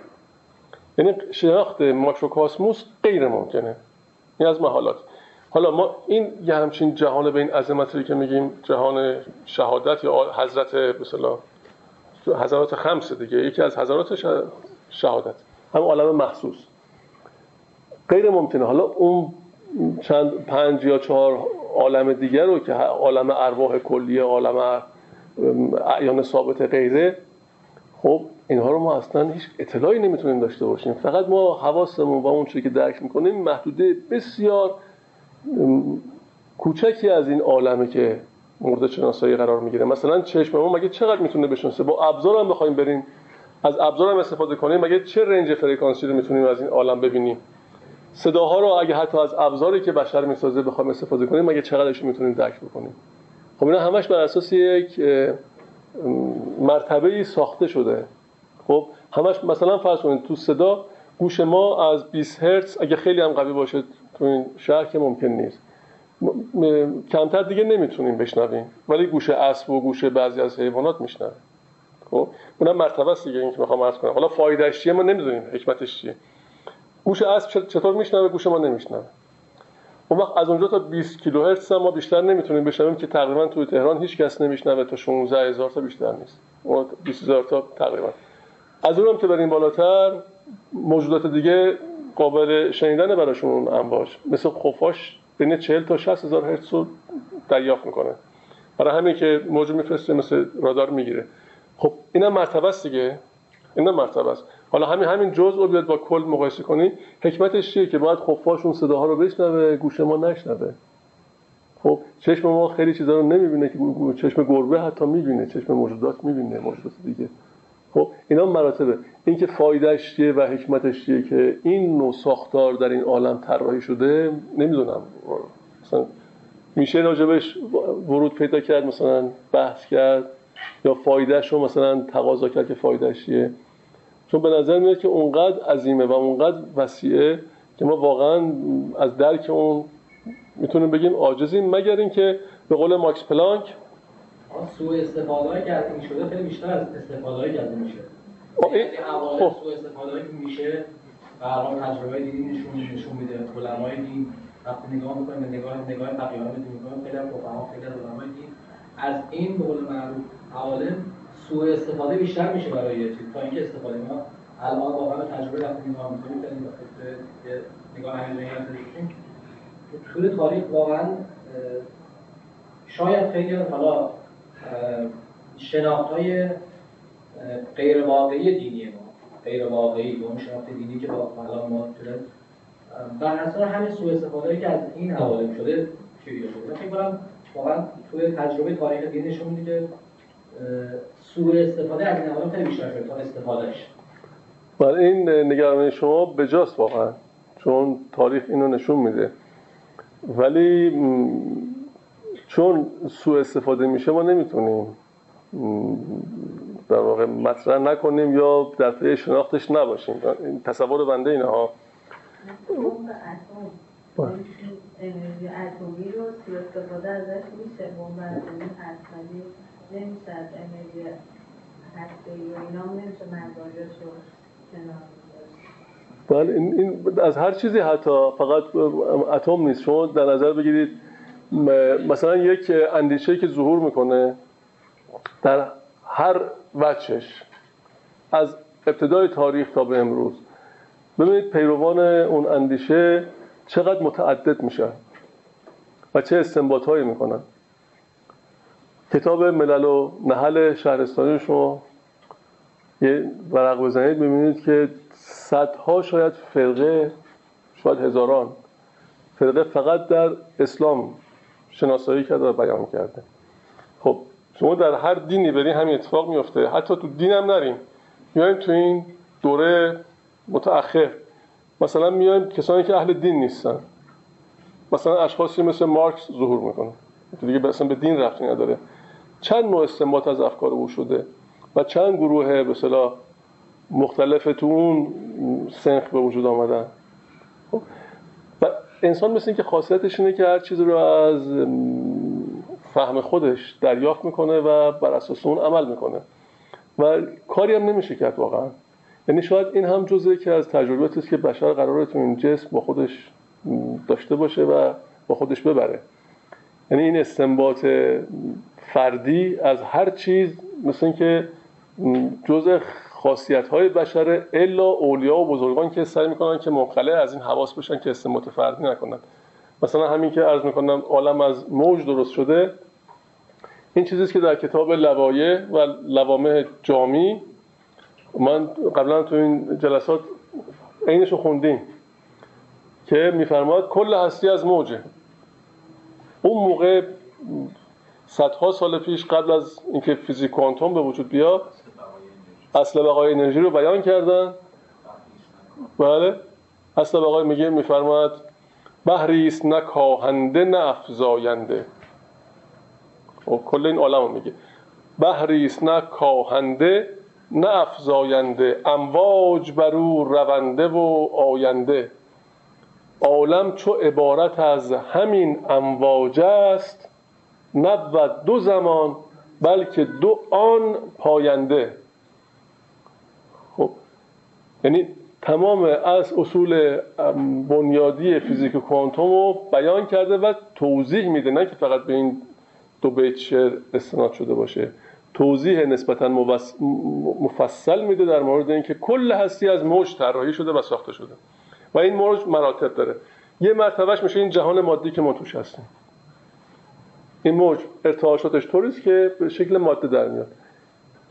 یعنی شناخت ماکروکاسموس غیر ممکنه. این از محالات. حالا ما این یه همچین جهان به این عظمتی که میگیم جهان شهادت یا حضرت مثلا حضرات خمسه دیگه یکی از حضرات شهادت. هم عالم محسوس غیر ممکنه. حالا اون چند پنج یا چهار عالم دیگر رو که عالم ارواح کلیه عالم اعیان ثابت غیره خب اینها رو ما اصلا هیچ اطلاعی نمی‌تونیم داشته باشیم. فقط ما حواسمون و اون چیزی که درک می‌کنیم محدوده بسیار کوچکی از این عالمه که مورد شناسایی قرار می‌گیره. مثلا چشم ما مگه چقدر می‌تونه بشناسه؟ با ابزار هم بخوایم بریم از ابزار هم استفاده کنیم مگه چه رنج فرکانسی رو می‌تونیم از این عالم ببینیم؟ صداها رو اگه حتی از ابزاری که بشر می‌سازه بخوایم استفاده کنیم مگه چقدرش می‌تونیم درک بکنیم؟ خب اینا همش بر اساس یک مرتبه ساخته شده. خب همش مثلا فرض کنید تو صدا گوش ما از 20 هرتز اگه خیلی هم قوی باشه تو این شهر که ممکن نیست. کمتر دیگه نمی‌تونیم بشنویم. ولی گوش اسب و گوش بعضی از حیوانات میشنوه خب اونم مرتبه است دیگه این که می‌خوام عرض کنم. حالا فایدهش چیه؟ ما نمی‌دونیم حکمتش چیه. گوش اسب چطور میشنوه؟ گوش ما نمیشنوه. اون وقت از اونجا تا 20 کیلوهرتز ما بیشتر نمی‌تونیم بشنویم که تقریبا توی تهران هیچ کس نمیشنوه تا 16 هزار تا بیشتر نیست. اون 20 هزار تا تقریبا. از اونم که بریم بالاتر موجودات دیگه قابل شنیدن براشون امواج مثل خفاش بین 40 تا 60 هزار هرتز رو دریافت می‌کنه. برای همین که موج میفرسته مثل رادار می‌گیره. خب اینم مرتبه است دیگه. اینم مرتبه است. حالا همین همین جزء رو بیاد با کل مقایسه کنی حکمتش چیه که باید خفاش اون صداها رو بشنوه گوش ما نشنوه؟ خب چشم ما خیلی چیزا رو نمی‌بینه که چشم گربه حتی می‌بینه چشم موجودات می‌بینه موجودات دیگه. خب اینا مراتبه. این که فایدهش چیه و حکمتش چیه که این نوع ساختار در این عالم طراحی شده نمی‌دونم. مثلا میشه راجبش ورود پیدا کرد مثلا بحث کرد یا فایدهش رو مثلا تقاضا کرد که فایدهش چیه. چون به نظر میاد که اونقدر عظیمه و اونقدر وسیعه که ما واقعا از درک اون می‌تونیم بگیم عاجزیم. مگر اینکه به قول ماکس پلانک سوء استفاده که از این شده خیلی بیشتر از استفاده که از این میشه یعنی خب. سوء استفاده که میشه و حال تجربه دیدی نشون نشون میده. علمای دین وقتی نگاه می‌کنیم به نگاه نگاه فقیهان دین می‌کنیم خیلی از فقها خیلی از علمای دین از این به قول معروف عالم سوء استفاده بیشتر میشه برای یه چیز. تا اینکه استفاده ما الان واقعا تجربه وقتی نگاه می‌کنیم خیلی نگاه هستیم طول تاریخ واقعا شاید خیلی حالا شناخت های غیر واقعی دینی ما. غیر واقعی به اون شناخت دینی که با الان ما شده بر اساس همین سوء استفاده که از این حواله شده شیریه شده. فکر کنم واقعا توی تجربه تاریخ دین نشون میده سوء استفاده از این حواله خیلی بیشتر شده تا استفادهش بله این نگرانی شما بجاست واقعا چون تاریخ اینو نشون میده. ولی چون سوء استفاده میشه ما نمی‌تونیم در واقع مطرح نکنیم یا در پی شناختش نباشیم. این تصور بنده اینه ها. انرژی اتمی رو سوء استفاده ازش میشه بمب اتمی هستنی نمیشه از انرژی هسته و اینا نمیشه مزایاش رو بله این, این از هر چیزی حتی فقط اتم نیست. شما در نظر بگیرید مثلا یک اندیشه که ظهور می‌کنه در هر وچش از ابتدای تاریخ تا به امروز ببینید پیروان اون اندیشه چقدر متعدد میشن و چه استنباط هایی می‌کنن. کتاب ملل و نحل شهرستانی شما یه ورق بزنید ببینید که صدها شاید فرقه شاید هزاران فرقه فقط در اسلام شناسایی کرده و بیان کرده. خب شما در هر دینی برین همین اتفاق میفته حتی تو دینم نریم میایم تو این دوره متأخر. مثلا میایم کسانی که اهل دین نیستن. مثلا اشخاصی مثل مارکس ظهور می‌کنه. دیگه اصلا به دین رفتی نداره. چند نوع استنباط از افکار او شده و چند گروه به اصطلاح مختلف تو اون سنخ به وجود آمدن. خب، انسان مثل اینکه خاصیتش اینه که هر چیز رو از فهم خودش دریافت می‌کنه و بر اساس اون عمل می‌کنه. و کاری هم نمیشه کرد واقعا. یعنی شاید این هم جزء که از تجربیاتی است که بشر قراره تو این جسم با خودش داشته باشه و با خودش ببره. یعنی این استنباط فردی از هر چیز مثل اینکه جزء خاصیت های بشر الا اولیا و بزرگان که سعی می‌کنن که منخلع از این حواس بشن که استنباط فردی نکنن. مثلا همین که عرض می‌کنم عالم از موج درست شده. این چیزیست که در کتاب لوایه و لوامه جامی من قبلا تو این جلسات عینش رو خوندیم که میفرماد کل هستی از موجه. اون موقع صدها سال پیش قبل از اینکه فیزیک کوانتوم به وجود بیاد اصل بقای انرژی رو بیان کردن. بله. اصل بقای میگه میفرماد بحری است نه کاهنده نه افزاینده. خب کل این عالم رو میگه. بحری است نه کاهنده نه افزاینده امواج بر او رونده و آینده. عالم چو عبارت از همین امواج است نبود دو زمان بلکه دو آن پاینده. یعنی تمام از اصول بنیادی فیزیک کوانتوم رو بیان کرده و توضیح میده نه که فقط به این دو بیت شعر استناد شده باشه. توضیح نسبتا مفصل میده در مورد اینکه کل هستی از موج طراحی شده و ساخته شده. و این موج مراتب داره. یه مرتبهش میشه این جهان مادی که ما توش هستیم. این موج ارتعاشاتش طوریست که به شکل ماده در میاد.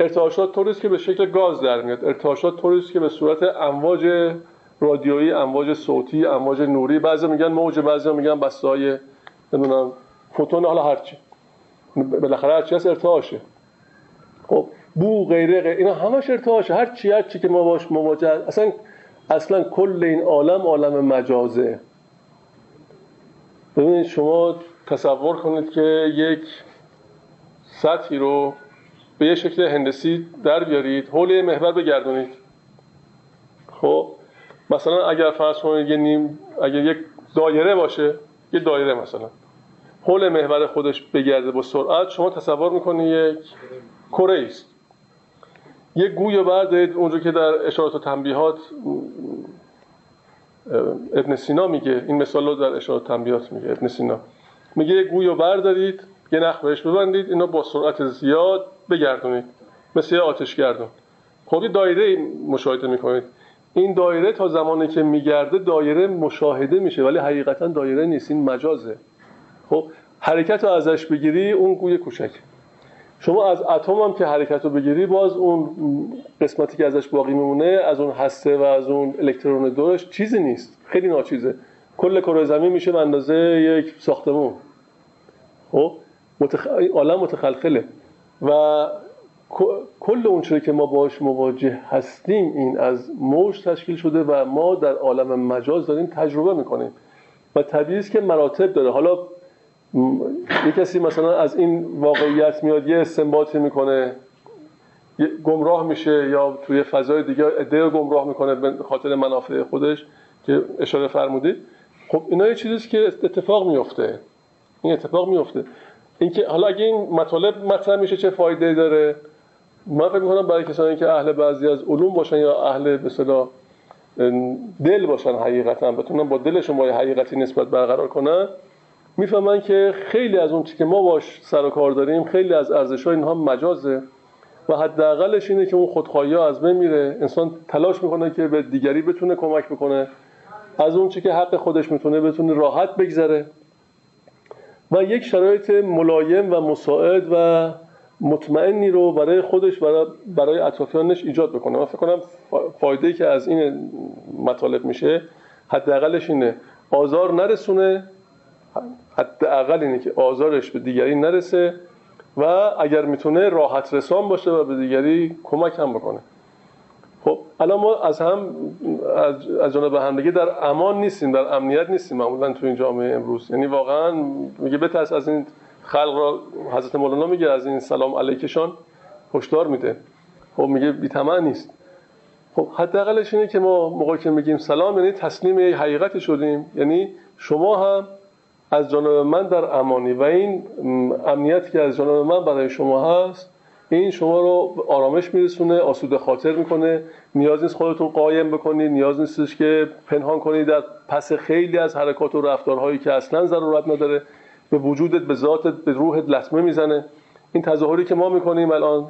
ارتعاشات طوریست که به شکل گاز در میاد. ارتعاشات طوریست که به صورت امواج رادیویی امواج صوتی امواج نوری بعضی میگن موج بعضی میگن بسته های نمی‌دونم فوتون حالا هرچی بالاخره هرچی هست ارتعاشه. خب بو غیره غیره اینا همش ارتعاشه. هر چی هر چی که ما باش مواجه اصلا اصلا کل این عالم عالم مجازه. ببینید شما تصور کنید که یک سطحی رو به یه شکل هندسی در بیارید حول محور بگردونید. خب مثلا اگر فرض کنید یه نیم اگر یک دایره باشه یه دایره مثلا حول محور خودش بگرده با سرعت شما تصور می‌کنید یک کره است. یک گوی بردارید اونجا که در اشارات و تنبیهات ابن سینا میگه. این مثال رو در اشارات و تنبیهات میگه ابن سینا. میگه یک گوی رو بردارید یه نخ بهش ببندید اینا با سرعت زیاد بگردونید. مثل آتش گردون خب یه دایره مشاهده می‌کنید. این دایره تا زمانی که میگرده دایره مشاهده میشه ولی حقیقتا دایره نیست این مجازه. خب حرکت رو ازش بگیری اون گوی کوچک. شما از اتم هم که حرکت رو بگیری باز اون قسمتی که ازش باقی میمونه از اون هسته و از اون الکترون دورش چیزی نیست. خیلی ناچیزه. کل کره زمین میشه به اندازه یک ساختمون. خب متخ... عالم متخلخله. و کل اون چیزی که ما باش مواجه هستیم این از موج تشکیل شده و ما در عالم مجاز داریم تجربه می‌کنیم. و طبیعی که مراتب داره. حالا یه کسی مثلا از این واقعیت میاد یه استنباطی می‌کنه گمراه میشه یا توی فضای دیگه ایده گمراه می‌کنه به خاطر منافع خودش که اشاره فرمودید. خب اینا یه چیزیست که اتفاق میفته این اتفاق میفته اینکه حالا اگه این مطالب مطرح میشه چه فایده داره؟ من فکر می‌کنم برای کسانی که اهل بعضی از علوم باشن یا اهل به صدا دل باشن حقیقتا بتونن با دلشون با حقیقتی نسبت برقرار کنن می‌فهمن که خیلی از اون چی که ما باش سر و کار داریم خیلی از ارزش ها اینها مجازه و حداقلش اینه که اون خودخواهی ها از بین میره. انسان تلاش می‌کنه که به دیگری بتونه کمک بکنه. از اون چی که حق خودش می‌تونه بتونه راحت بگذره. و یک شرایط ملایم و مساعد و مطمئنی رو برای خودش برای, برای اطرافیانش ایجاد بکنه. من فکر کنم فایده که از این مطالب میشه حداقلش اینه آزار نرسونه حداقل اینه که آزارش به دیگری نرسه و اگر می‌تونه راحت رسان باشه و به دیگری کمک هم بکنه. خب الان ما از هم از, جانب همدیگه در امان نیستیم در امنیت نیستیم معمولا تو این جامعه امروز. یعنی واقعا میگه بترس از این خلق را حضرت مولانا میگه از این سلام علیکشان هشدار میده. خب میگه بی‌طمع نیست. خب حداقلش اینه که ما موقعی که میگیم سلام یعنی تسلیم یه حقیقتی شدیم. یعنی شما هم از جانب من در امانی و این امنیتی که از جانب من برای شما هست این شما رو آرامش میرسونه آسوده خاطر می‌کنه. نیاز نیست خودتون قایم بکنید. نیاز نیستش که پنهان کنید. در پس خیلی از حرکات و رفتارهایی که اصلا ضرورت نداره به وجودت به ذاتت به روحت لطمه می‌زنه. این تظاهری که ما می‌کنیم الان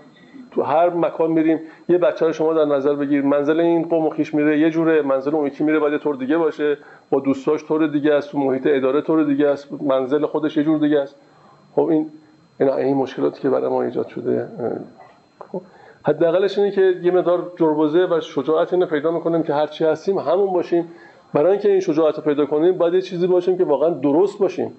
تو هر مکان میریم یه بچه رو شما در نظر بگیر. منزل این قوم و خیش میره یه جوره منزل اون یکی میره باید یه طور دیگه باشه. با دوستاش طور دیگه است تو محیط اداره طور دیگه است. منزل خودش یه جور دیگه است. خب این این این مشکلاتی که برای ما ایجاد شده خب حداقلش اینه که یه مقدار جربوزه و شجاعت اینو پیدا می‌کنیم که هرچی هستیم همون باشیم. برای اینکه این شجاعت رو پیدا کنیم باید یه چیزی باشیم که واقعا درست باشیم.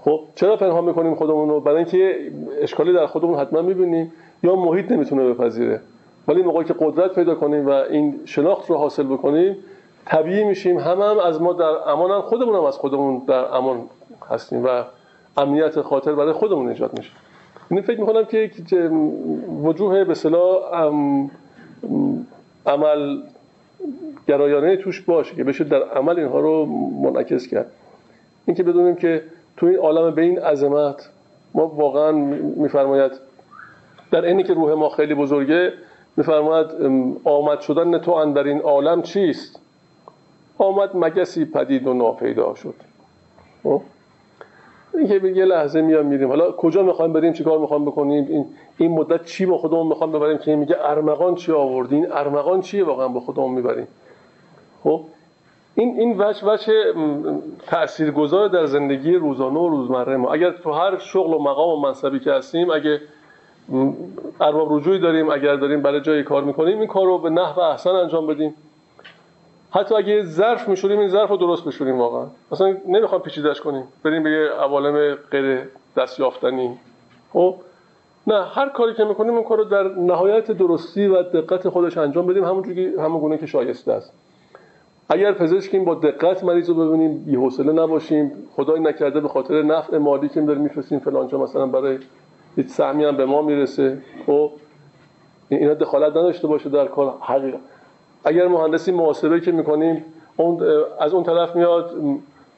خب چرا پنهان می‌کنیم خودمون رو؟ برای اینکه اشکالی در خودمون حتما می‌بینیم یا محیط نمی‌تونه بپذیره. ولی موقعی که قدرت پیدا کنیم و این شناخت رو حاصل بکنیم طبیعی میشیم. هم هم از ما در امان هم خودمون هم از خودمون در امان هستیم و امنیت خاطر برای خودمون ایجاد میشه. این فکر می‌کنم که وجوه به صلاح عمل گرایانه توش باشه که بشه در عمل اینها رو منعکس کرد. اینکه بدونیم که تو این عالم به این عظمت ما واقعا میفرماید در اینی که روح ما خیلی بزرگه میفرماید آمد شدن تو در این عالم چیست؟ آمد مگسی پدید و ناپیدا شد. این که یه لحظه میام میریم. حالا کجا می‌خوایم بریم؟ چیکار می‌خوایم بکنیم؟ این این مدت چی با خودمون می‌خوام ببریم؟ که میگه ارمغان چی آوردی؟ این ارمغان چیه واقعا با خودمون می‌بریم؟ خب؟ این این وجه وجه تاثیرگذار در زندگی روزانه و روزمره ما. اگر تو هر شغل و مقام و منصبی که هستیم اگه ارباب رجوعی داریم اگر داریم برای جایی کار می‌کنیم این کار رو به نحو احسن انجام بدیم. حتی اگه ظرف میشوریم این ظرف رو درست بشوریم واقعا. اصلا نمی‌خوام پیچیدش کنیم. بریم به یه عوالم غیر دست یافتنی خب؟ نه هر کاری که می‌کنیم اون کار رو در نهایت درستی و دقت خودش انجام بدیم. همونجوری همون گونه که شایسته است. اگر پزشکیم با دقت مریض رو ببینیم بی حوصله نباشیم خدای نکرده به خاطر نفع مالی که داریم میفرستیم فلانجا مثلا برای هیچ سهمی هم به ما می‌رسه. خب؟ اینا دخالت نداشته باشه در کار حقیقت. اگر مهندسی محاسبه که می‌کنیم اون از اون طرف میاد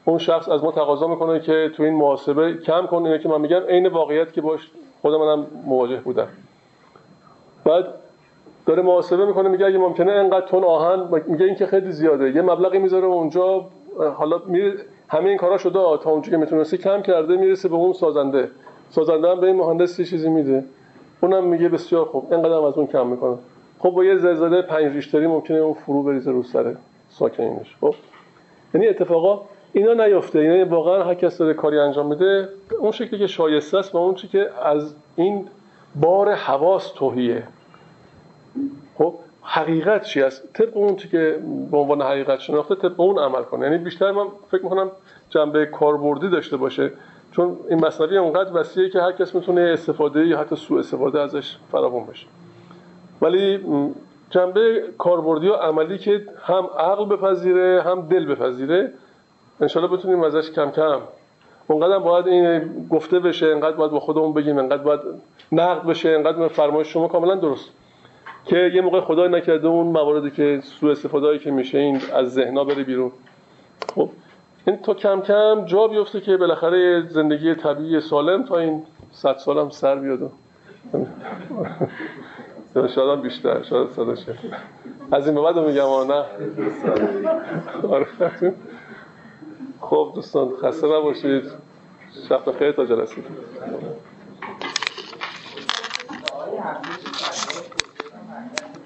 اون شخص از ما تقاضا می‌کنه که تو این محاسبه کم کن. اینه که من میگم عین واقعیت که باش خود منم مواجه بودم. بعد داره محاسبه می‌کنه میگه اگه ممکنه انقدر تون آهن میگه این که خیلی زیاده. یه مبلغی می‌ذاره اونجا حالا میره همه این کارا شده تا اونجا که می‌تونسته کم کرده می‌رسه به اون سازنده. سازنده هم به این مهندس چیزی میده. اونم میگه بسیار خوب. اینقدر از اون کم می‌کنه. خب با یه زلزله پنج ریشتری ممکنه اون فرو بریزه رو سر ساکنینش. خب؟ یعنی اتفاقا اینا نیفته. یعنی واقعا هر کس داره کاری انجام میده اون شکلی که شایسته است و اون چی که از این بار حواس توهیه خب؟ حقیقت چی است؟ طبق اون چی که به عنوان حقیقت شناخته طبق اون عمل کنه. یعنی بیشتر من فکر می‌کنم جنبه کاربردی داشته باشه. چون این مصنوی اونقدر وسیعه که هر کس می‌تونه استفاده یا حتی سوء استفاده ازش فراوان بشه ولی جنبه کاربردی و عملی که هم عقل بپذیره هم دل بپذیره انشالله بتونیم ازش کم کم. اونقدر باید این گفته بشه انقدر باید با خودمون بگیم انقدر باید نقد بشه انقدر فرمایش شما کاملا درست. که یه موقع خدای نکرده اون مواردی که سوء استفاده که میشه این از ذهنا بره بیرون. خب این تا کم کم جا بیفته که بالاخره زندگی طبیعی سالم تا این صد سالم سر بیاد. شاید هم بیشتر شاید صدا شد از این بعد میگم نه. خوب خب دوستان خسته نباشید. شب بخیر تا جلسه.